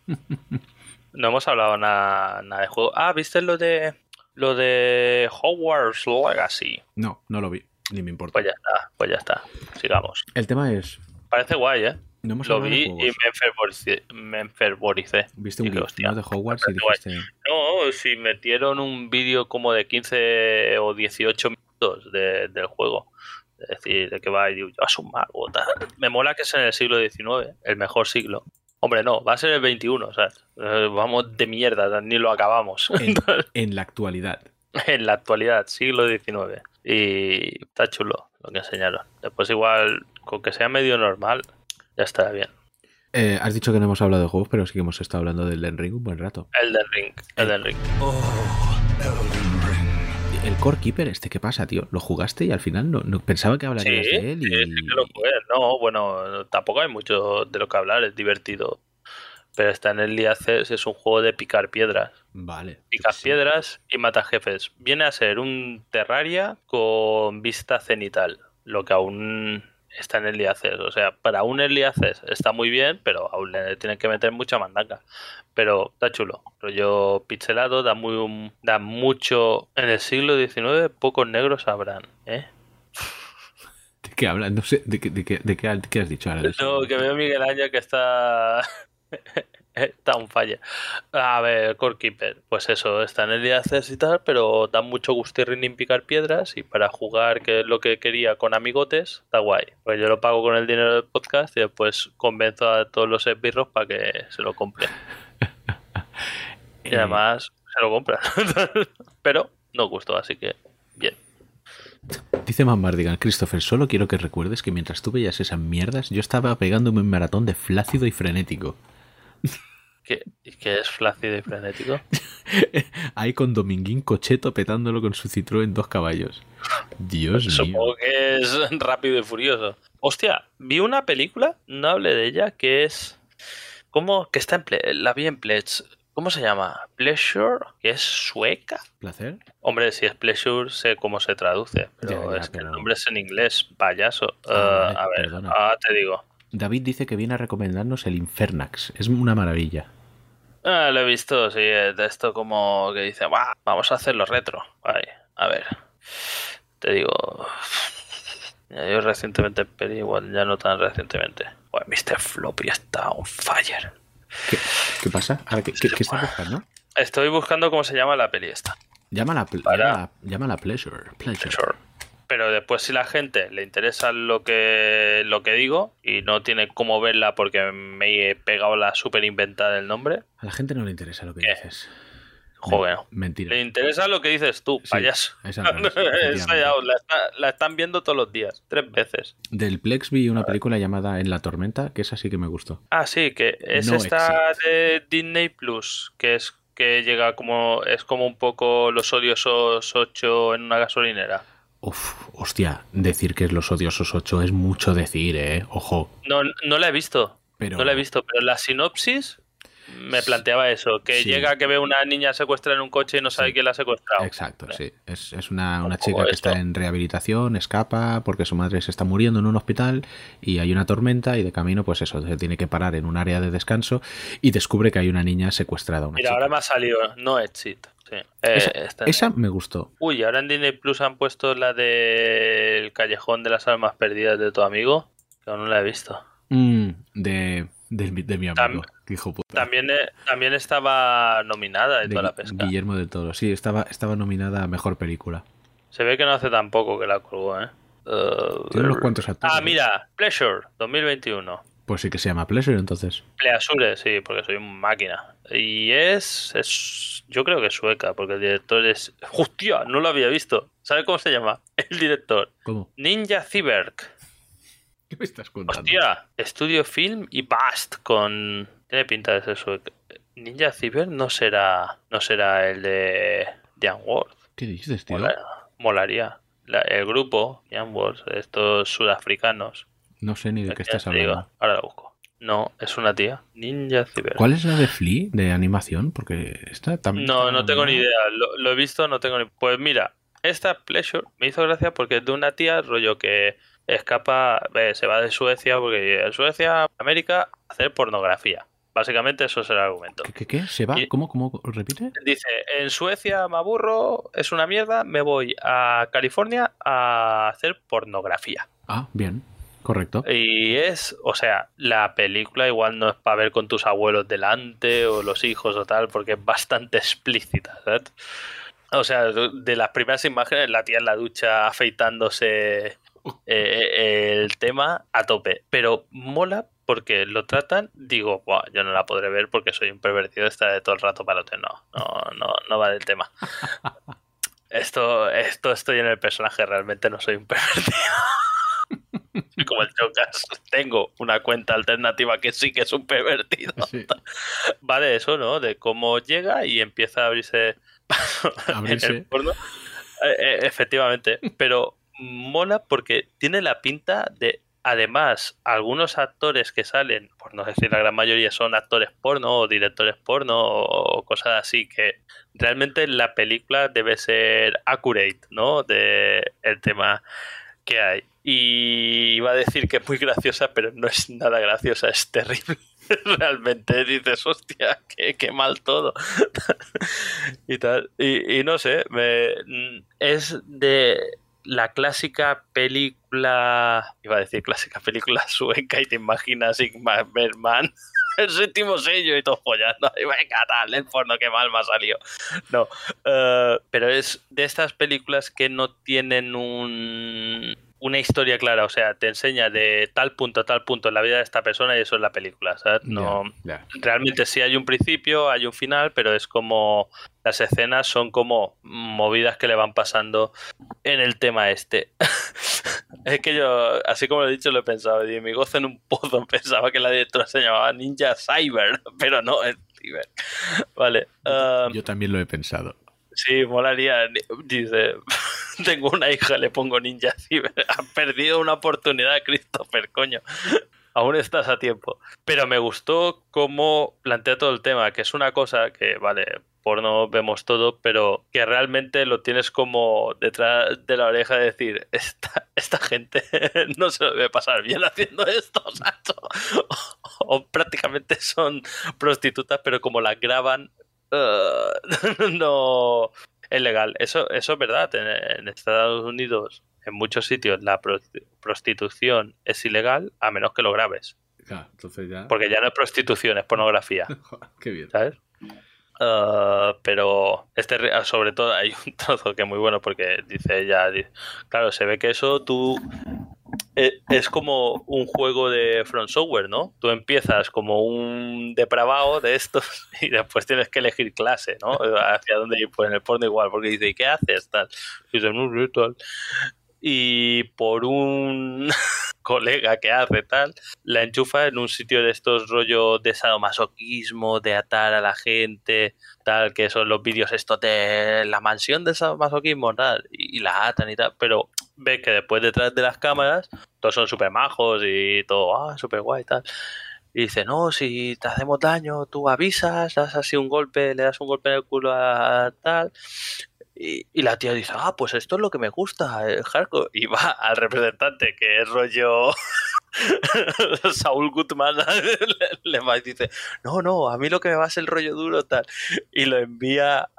no hemos hablado nada, nada de juego. Ah, ¿viste lo de lo de Hogwarts Legacy? no, no lo vi. Ni me importa. Pues ya está, pues ya está. Sigamos. El tema es. Parece guay, ¿eh? No Lo vi y me enfervoricé. Me enfervoricé. Viste un ¿no? De Hogwarts y dijiste. No, si metieron un vídeo como de 15 o 18 minutos de- del juego. Es decir, de que va y digo, yo un mago. tal. Me mola que es en el siglo XIX, el mejor siglo. Hombre, no, va a ser el 21, ¿sabes? Eh, Vamos de mierda, ni lo acabamos. En, en la actualidad. en la actualidad, siglo XIX. Y está chulo lo que enseñaron. Después igual, con que sea medio normal, ya estará bien. Eh, has dicho que no hemos hablado de juegos, pero sí que hemos estado hablando del Elden Ring un buen rato. Elden Ring, Elden Ring. El Core Keeper, este, ¿qué pasa, tío? ¿Lo jugaste y al final no, no- pensaba que Sí, hablarías de él? Y... sí, sí que lo jugué. No, bueno, tampoco hay mucho de lo que hablar, es divertido. Pero está en el Access, es un juego de picar piedras. Vale. Picas Sí. piedras y matas jefes. Viene a ser un Terraria con vista cenital, lo que aún está en el Access. O sea, para un Early Access está muy bien, pero aún le tienen que meter mucha mandanga. Pero está chulo. Rollo pixelado, da, muy, da mucho... En el siglo XIX pocos negros habrán, ¿eh? ¿De qué hablas? No sé, ¿de qué, de qué- de qué- de qué has dicho ahora? No, que veo a Miguel Ángel que está. Está un falla. A ver, Core Keeper, pues eso, está en el día de y tal, pero da mucho gustirrín en picar piedras y para jugar, que es lo que quería con amigotes, está guay. Pues yo lo pago con el dinero del podcast y después convenzo a todos los esbirros para que se lo compren. Y además se lo compran. pero no gustó, así que bien. Dice Mambardigan, Christopher, solo quiero que recuerdes que mientras tú veías esas mierdas, yo estaba pegándome un maratón de flácido y frenético. ¿Qué, qué es flácido y frenético? Ahí con Dominguín Cocheto petándolo con su Citroën dos caballos. Dios mío. Supongo que es rápido y furioso. Hostia, vi una película, no hablé de ella, que es. ¿Cómo? Que está en. Ple- la vi en Pledge. ¿Cómo se llama? Pleasure, que es sueca. ¿Placer? Hombre, si es pleasure, sé cómo se traduce, pero Ya, ya, es que pero- el nombre es en inglés, payaso. Ah, Eh, vale, a ver, perdona. ah, te digo. David dice que viene a recomendarnos el Infernax. Es una maravilla. Ah, lo he visto, sí, de esto como que dice, "Buah, vamos a hacerlo retro. Ay, a ver, te digo, yo recientemente, pero igual ya no tan recientemente. Bueno, Mr. Floppy está on fire. ¿Qué, qué pasa? Ahora, ¿qué, qué, qué estás buscando? Estoy buscando cómo se llama la peli esta. Llámala, Para- llámala, llámala Pleasure. Pleasure. Sure. Pero después si la gente le interesa lo que lo que digo y no tiene cómo verla porque me he pegado la super inventada del nombre, A la gente no le interesa lo que ¿Qué? dices. joder. Mentira. Le interesa lo que dices tú, Sí, payaso. Esa ya la, está- la están viendo todos los días, tres veces. Del Plex vi una película llamada En la tormenta, que esa sí que me gustó. Ah, sí, que es No esta de Disney Plus, que es que llega como es como un poco los odiosos 8 en una gasolinera. Uf, hostia, decir que es Los Odiosos 8 es mucho decir, ¿eh? Ojo. No, no la he visto. Pero- No la he visto, pero la sinopsis me planteaba eso, que Sí. llega que ve una niña secuestrada en un coche y no sabe Sí. quién la ha secuestrado. Exacto, sí. Es, es una, una chica que esto. está en rehabilitación, escapa porque su madre se está muriendo en un hospital y hay una tormenta y de camino, pues eso, se tiene que parar en un área de descanso y descubre que hay una niña secuestrada. Una Mira, chica. ahora me ha salido No Exit. Sí. Eh, esa, está- esa me gustó. Uy, ahora en Disney Plus han puesto la del Callejón de las Almas Perdidas de tu amigo, que aún no la he visto. Mm, de, de, mi- de mi amigo. Tam- que hijo puta. También, eh, también estaba nominada De toda la pesca. Guillermo del Toro. Sí, estaba, estaba nominada a mejor película. Se ve que no hace tampoco que la colgó, ¿eh? Uh, Tiene unos cuantos actores. Ah, mira, Pleasure 2021. Pues sí que se llama Pleasure, entonces. Pleasure, sí, porque soy un máquina. Y es, es. Yo creo que es sueca, porque el director es. ¡Hostia! No lo había visto. ¿Sabe cómo se llama? El director. ¿Cómo? Ninja Cyberg. ¿Qué me estás contando? Hostia, estudio film y Bast con. Tiene pinta de ser sueco. Ninja Cyber no será. No será el de. Jan Worth. ¿Qué dices, tío? Mola- molaría. La- el grupo, Jan Worth, estos sudafricanos. No sé ni de qué estás digo, hablando. ahora la busco. No, es una tía. Ninja Cyber. ¿Cuál es la de Flea, de animación? Porque esta también. No, no tengo ni idea. Lo, lo he visto, no tengo ni. Pues mira, esta Pleasure me hizo gracia porque es de una tía, rollo que escapa, eh, se va de Suecia, porque en Suecia, América, hacer pornografía. Básicamente eso es el argumento. ¿Qué, qué, qué? ¿Se va? Y- ¿Cómo, cómo? ¿Repite? Dice, en Suecia me aburro, es una mierda, me voy a California a hacer pornografía. Ah, bien. Correcto. Y es, o sea, la película igual no es para ver con tus abuelos delante o los hijos o tal, porque es bastante explícita, ¿sabes? O sea, de las primeras imágenes, la tía en la ducha afeitándose eh, el tema a tope. Pero mola porque lo tratan, digo, "Buah, yo no la podré ver porque soy un pervertido, está de todo el rato para otro. No, no, no, no va del tema. esto, esto estoy en el personaje, realmente no soy un pervertido. Como el Chocas. Tengo una cuenta alternativa que sí que es un pervertido. Sí. Va de eso, ¿no? De cómo llega y empieza a abrirse, Abrirse. en el porno. Eh, eh, efectivamente, pero mola porque tiene la pinta de, además, algunos actores que salen, por no decir la gran mayoría, son actores porno o directores porno o, o cosas así que realmente la película debe ser accurate, ¿no? De el tema que hay. Y iba a decir que es muy graciosa, pero no es nada graciosa, es terrible. Realmente dices, hostia, qué, qué mal todo. y tal. Y, no sé, es de la clásica película. Iba a decir clásica película sueca y te imaginas Sigmar Bergman. El séptimo sello y todo follando. Y venga, tal, el porno, qué mal me ha salido. No, eh, pero es de estas películas que no tienen un, una historia clara. O sea, te enseña de tal punto a tal punto en la vida de esta persona y eso es la película. ¿sabes? No, realmente sí hay un principio, hay un final, pero es como las escenas son como movidas que le van pasando en el tema este. es que yo, así como lo he dicho, lo he pensado. Y mi gozo en un pozo pensaba que la directora se llamaba Ninja Cyber, pero no es Cyber. Vale. ah, Yo también lo he pensado. Sí, molaría. Dice, tengo una hija, le pongo Ninja Cyber. Han perdido una oportunidad, Christopher, coño. Aún estás a tiempo. Pero me gustó cómo plantea todo el tema, que es una cosa que, vale, porno vemos todo, pero que realmente lo tienes como detrás de la oreja de decir, esta, esta gente no se lo debe pasar bien haciendo esto, Sacho. O, o prácticamente son prostitutas, pero como las graban, eh, no es legal. Eso, eso es verdad. En, en Estados Unidos, en muchos sitios, la prosti- prostitución es ilegal a menos que lo grabes. Claro, entonces ya. Porque ya no es prostitución, es pornografía. Qué bien. ¿sabes? Ah, pero este re- sobre todo hay un trozo que es muy bueno porque dice ella, claro, se ve que eso tú es como un juego de Front Software, ¿no? Tú empiezas como un depravado de estos y después tienes que elegir clase, ¿no? Hacia dónde ir, pues en el porno igual, porque dice, ¿y qué haces? Tal. Y dice. Y por un colega que hace tal, la enchufa en un sitio de estos rollo de sadomasoquismo, de atar a la gente, tal, que son los vídeos estos de la mansión de sadomasoquismo, tal, y la atan y tal, pero ves que después detrás de las cámaras todos son súper majos y todo, ah, súper guay y tal. Y dice, no, si te hacemos daño, tú avisas, das así un golpe, le das un golpe en el culo a tal. Y, la tía dice, ah, pues esto es lo que me gusta, el hardcore. Y va al representante, que es rollo Saúl Gutman, le, le va y dice, no, no, a mí lo que me va es el rollo duro, tal. Y lo envía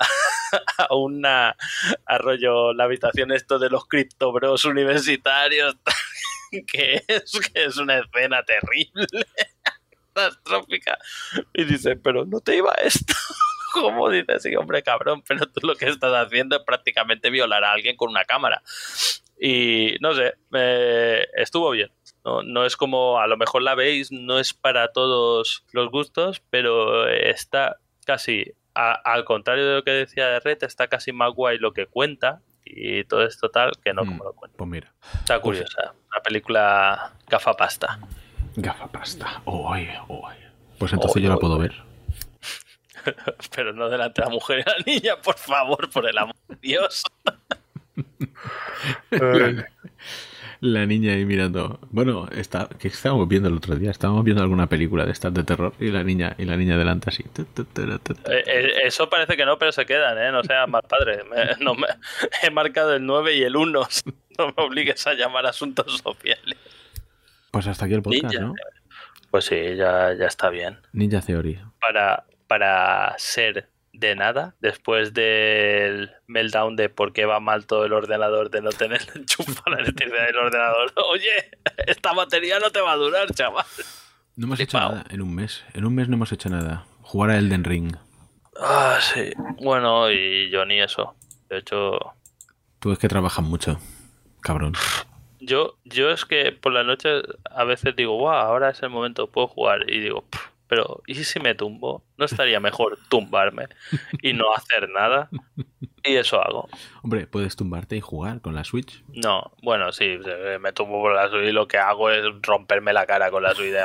a una, a rollo, la habitación esto de los criptobros universitarios, que es, que es una escena terrible, catastrófica. Y dice, pero no te iba esto. ¿Cómo dices? Sí, hombre, cabrón, pero tú lo que estás haciendo es prácticamente violar a alguien con una cámara. Y no sé, eh, estuvo bien. No, no es como, a lo mejor la veis, no es para todos los gustos, pero está casi, a- al contrario de lo que decía de Red, está casi más guay lo que cuenta y todo esto tal que no Mm. como lo cuenta. Pues mira, Está curiosa, una película gafapasta. gafapasta. Oy, oy. Pues entonces yo la puedo ver. Pero no delante de la mujer y la niña, por favor, por el amor de Dios. La niña ahí mirando. Bueno, está, que estábamos viendo el otro día. Estábamos viendo alguna película de estas de terror y la niña y la niña delante así. Eh, eh, eso parece que no, pero se quedan, ¿eh? No seas mal padre. Me- no me- he marcado el 9 y el 1. No me obligues a llamar asuntos sociales. Pues hasta aquí el podcast, Ninja. ¿no? Pues sí, ya, ya está bien. Ninja Theory. Para, para ser de nada, después del meltdown de por qué va mal todo el ordenador, de no tener enchufa la electricidad del ordenador. Oye, esta batería no te va a durar, chaval. No hemos hecho nada en un mes. En un mes no hemos hecho nada. Jugar a Elden Ring. Ah, sí. Bueno, y yo ni eso. De hecho, Tú es que trabajas mucho. Cabrón. Yo, yo es que por la noche a veces digo, wow, ahora es el momento, puedo jugar. Y digo, "Pff, pero ¿y si me tumbo? ¿No estaría mejor tumbarme y no hacer nada? Y eso hago. Hombre, puedes tumbarte y jugar con la Switch. No, bueno, sí, me tumbo por la Switch y lo que hago es romperme la cara con la Switch de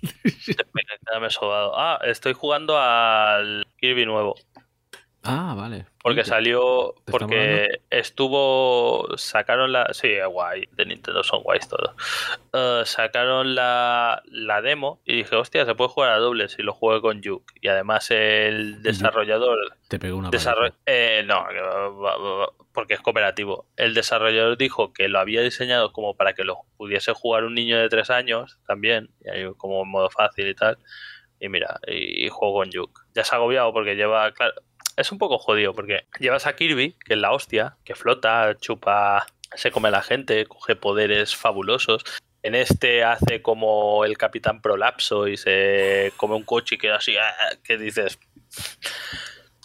sobado. Ah, estoy jugando al Kirby nuevo. Ah, vale. Porque Oye, salió. ¿Te está Porque estuvo. Sacaron la. Sí, guay. De Nintendo son guays todos. Eh, sacaron la, la demo y dije, hostia, se puede jugar a dobles y lo jugué con Juke. Y además el desarrollador. Te pegó una Desarroll... Eh, no, porque es cooperativo. El desarrollador dijo que lo había diseñado como para que lo pudiese jugar un niño de 3 años también, y ahí como en modo fácil y tal. Y mira, y, y juego con Juke. Ya se ha agobiado porque lleva, claro, es un poco jodido porque llevas a Kirby, que es la hostia, que flota, chupa, se come a la gente, coge poderes fabulosos. En este hace como el Capitán Prolapso y se come un coche y queda así, ah, que dices,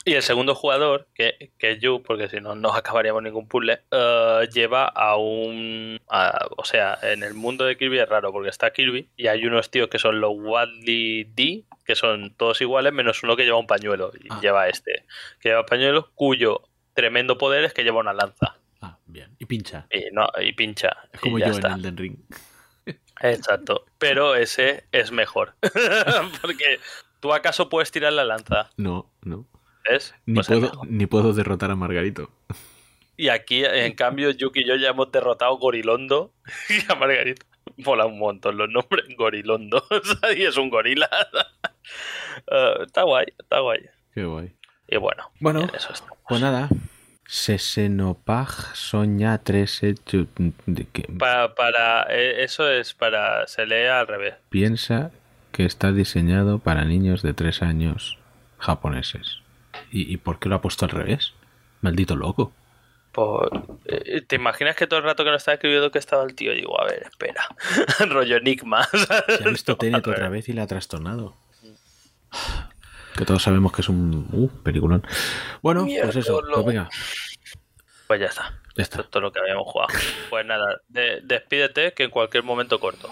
y el segundo jugador, que, que es Yu, porque si no, no acabaríamos ningún puzzle, eh, lleva a un. a- o sea, en el mundo de Kirby es raro, porque está Kirby y hay unos tíos que son los Wadley D, que son todos iguales, menos uno que lleva un pañuelo. Y Ah. lleva este, que lleva pañuelo, cuyo tremendo poder es que lleva una lanza. Ah, bien. Y pincha. Y, no, y pincha. Es como y ya yo está. en Elden Ring. Exacto. Pero ese es mejor. porque tú acaso puedes tirar la lanza. No, no. ¿Ves? Ni, Pues es puedo, ni puedo derrotar a Margarito. Y aquí, en cambio, Yuki y yo ya hemos derrotado Gorilondo y a Margarita. Mola un montón los nombres. Gorilondo. y es un gorila. Eh, está guay, está guay. Qué guay. Y bueno, Bueno, en eso. Pues nada. Sesenopag soña 3 de que Pa- para, eh, eso es para. Se lee al revés. piensa que está diseñado para niños de 3 años japoneses. ¿Y, y por qué lo ha puesto al revés? Maldito loco. Por- eh, ¿Te imaginas que todo el rato que nos estaba escribiendo que estaba el tío? Digo, a ver, espera. Rollo enigma. Se ha visto Tenet otra vez y la ha trastornado. Que todos sabemos que es un uh, peliculón. Bueno, pues eso. Pues venga, Pues ya está. ya Esto está. es todo lo que habíamos jugado. Pues nada, de- despídete que en cualquier momento corto.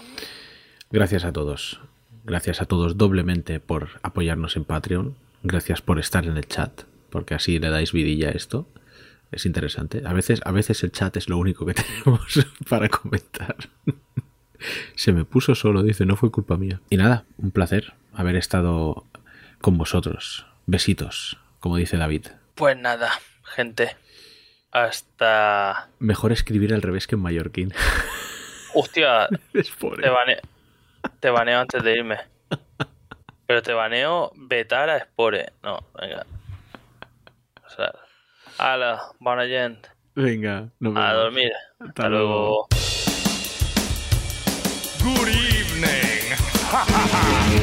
Gracias a todos. Gracias a todos doblemente por apoyarnos en Patreon. Gracias por estar en el chat, porque así le dais vidilla a esto. Es interesante. A veces, a veces el chat es lo único que tenemos para comentar. Se me puso solo, dice, no fue culpa mía. Y nada, un placer haber estado con vosotros. Besitos, como dice David. Pues nada, gente. Hasta. Mejor escribir al revés que en mallorquín. Hostia, Es pobre. te, bane... te baneo antes de irme. Pero te baneo vetar a Spore. No, venga. O sea. Hala, buena gente. Venga, nos A vemos. dormir. Hasta Hasta luego. luego. Good evening.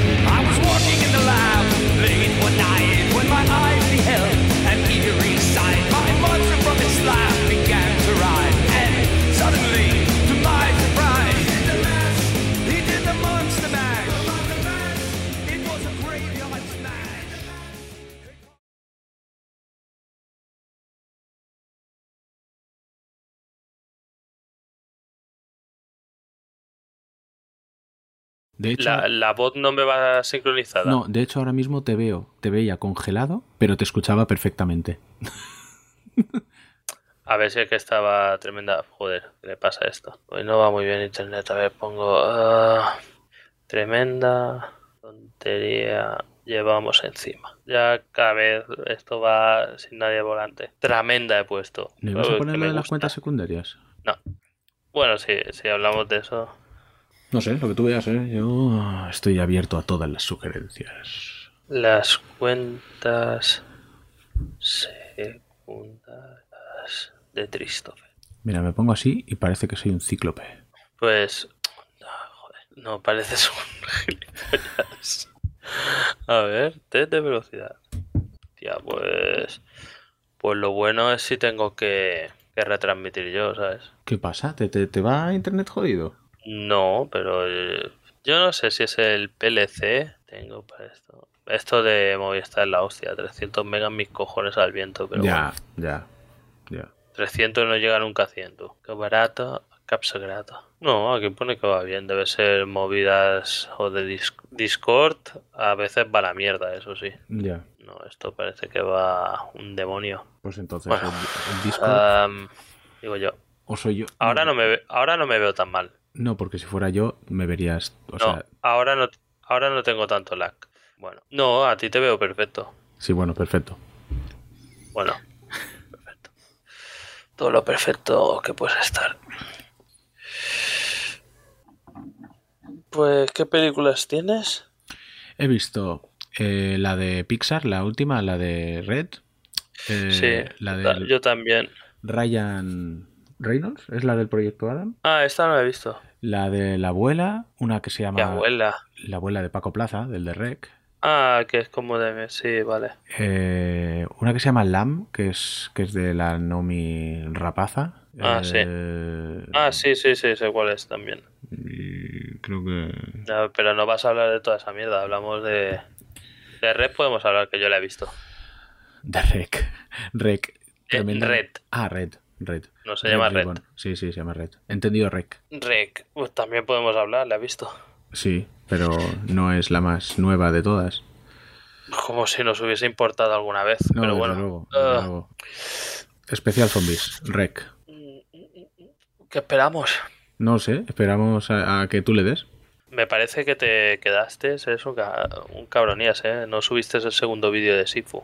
De hecho, La, la voz no me va sincronizada. No, de hecho ahora mismo te veo, te veía congelado, pero te escuchaba perfectamente. A ver si es que estaba tremenda. Joder, ¿qué le pasa a esto? Hoy no va muy bien internet. A ver, pongo. ah, tremenda tontería llevamos encima. Ya cada vez esto va sin nadie volante. Tremenda he puesto. ¿No ibas Uh, a que poner lo me de las cuentas secundarias? No. Bueno, sí, si hablamos de eso. No sé, lo que tú veas, ¿eh? Yo estoy abierto a todas las sugerencias. Las cuentas secundarias de Christopher. Mira, me pongo así y parece que soy un cíclope. Pues. No, joder, no pareces un gilipollas. A ver, test de velocidad. Tía, pues. Pues lo bueno es si tengo que, que retransmitir yo, ¿sabes? ¿Qué pasa? ¿Te, te, te va a internet jodido? No, pero eh, yo no sé si es el PLC. Tengo para esto. Esto de Movistar es la hostia. 300 megas mis cojones al viento, pero ya, bueno. ya, ya. 300 no llega nunca a 100. Qué barato, capsa grata. No, aquí pone que va bien. Debe ser movidas o de dis- Discord. A veces va la mierda, eso sí. Ya. No, esto parece que va un demonio. Pues entonces Bueno. el, el Discord digo yo. o soy yo. Ahora no me ahora no me veo tan mal. No, porque si fuera yo me verías, o no, sea, ahora no ahora no tengo tanto lag. Bueno, no, a ti te veo perfecto. sí, bueno, perfecto. Bueno, perfecto. Todo lo perfecto que puedes estar. Pues, ¿qué películas tienes? He visto eh, la de Pixar, la última, la de Red. eh, sí, la de yo también. Ryan Reynolds, es la del proyecto Adam. Ah, esta no la he visto. La de la abuela, una que se llama abuela. La abuela de Paco Plaza, del de Rec. Ah, que es como de... Sí, vale. Eh, una que se llama Lam, que es, que es de la Nomi Rapaza. Ah, sí. Eh, Ah, sí, sí, sí, sé cuál es también. y creo que. No, pero no vas a hablar de toda esa mierda. Hablamos de... De Red podemos hablar, que yo la he visto. De Rec. Rec. tremenda- Red. Ah, Red. Red. No se llama Red. Ribbon. Sí, sí, se llama Red. Entendido Rec. Rec, pues también podemos hablar, la he visto. Sí, pero no es la más nueva de todas. Como si nos hubiese importado alguna vez. No, pero bueno. luego, Ah, luego. Especial Zombies, Rec. ¿Qué esperamos? No sé, esperamos a, a que tú le des. Me parece que te quedaste, es un, ca- un cabronías, ¿eh? No subiste el segundo vídeo de Sifu.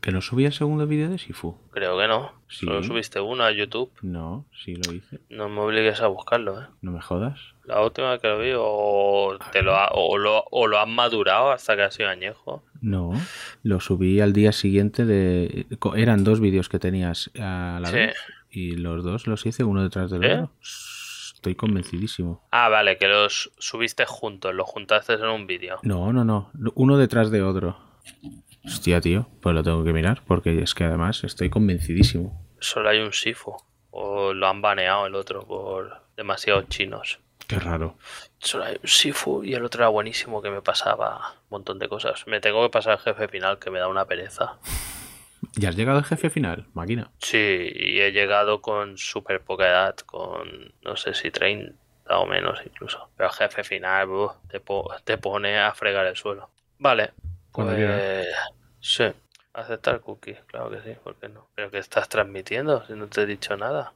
¿Que no subí el segundo vídeo de Sifu? Creo que no. Sí. Solo subiste uno a YouTube. No, sí lo hice. No me obligues a buscarlo, ¿eh? No me jodas. La última que lo vi, o, te lo, ha- o, lo, o lo han madurado hasta que ha sido añejo. No, lo subí al día siguiente de... Eran dos vídeos que tenías a la Sí. vez y los dos los hice uno detrás del ¿Eh? otro. Estoy convencidísimo. Ah, vale, que los subiste juntos, los juntaste en un vídeo. No, no, no. Uno detrás de otro. Hostia, tío. Pues lo tengo que mirar porque es que además estoy convencidísimo. Solo hay un Sifu. O lo han baneado el otro por demasiados chinos. Qué raro. Solo hay un Sifu y el otro era buenísimo que me pasaba un montón de cosas. Me tengo que pasar el jefe final que me da una pereza. ¿Ya has llegado al jefe final, máquina? Sí, y he llegado con súper poca edad, con no sé si 30 o menos incluso. Pero el jefe final te, po- te pone a fregar el suelo. Vale. Cuando Pues, sí. Aceptar cookies, claro que sí, ¿por qué no? Pero que estás transmitiendo si no te he dicho nada.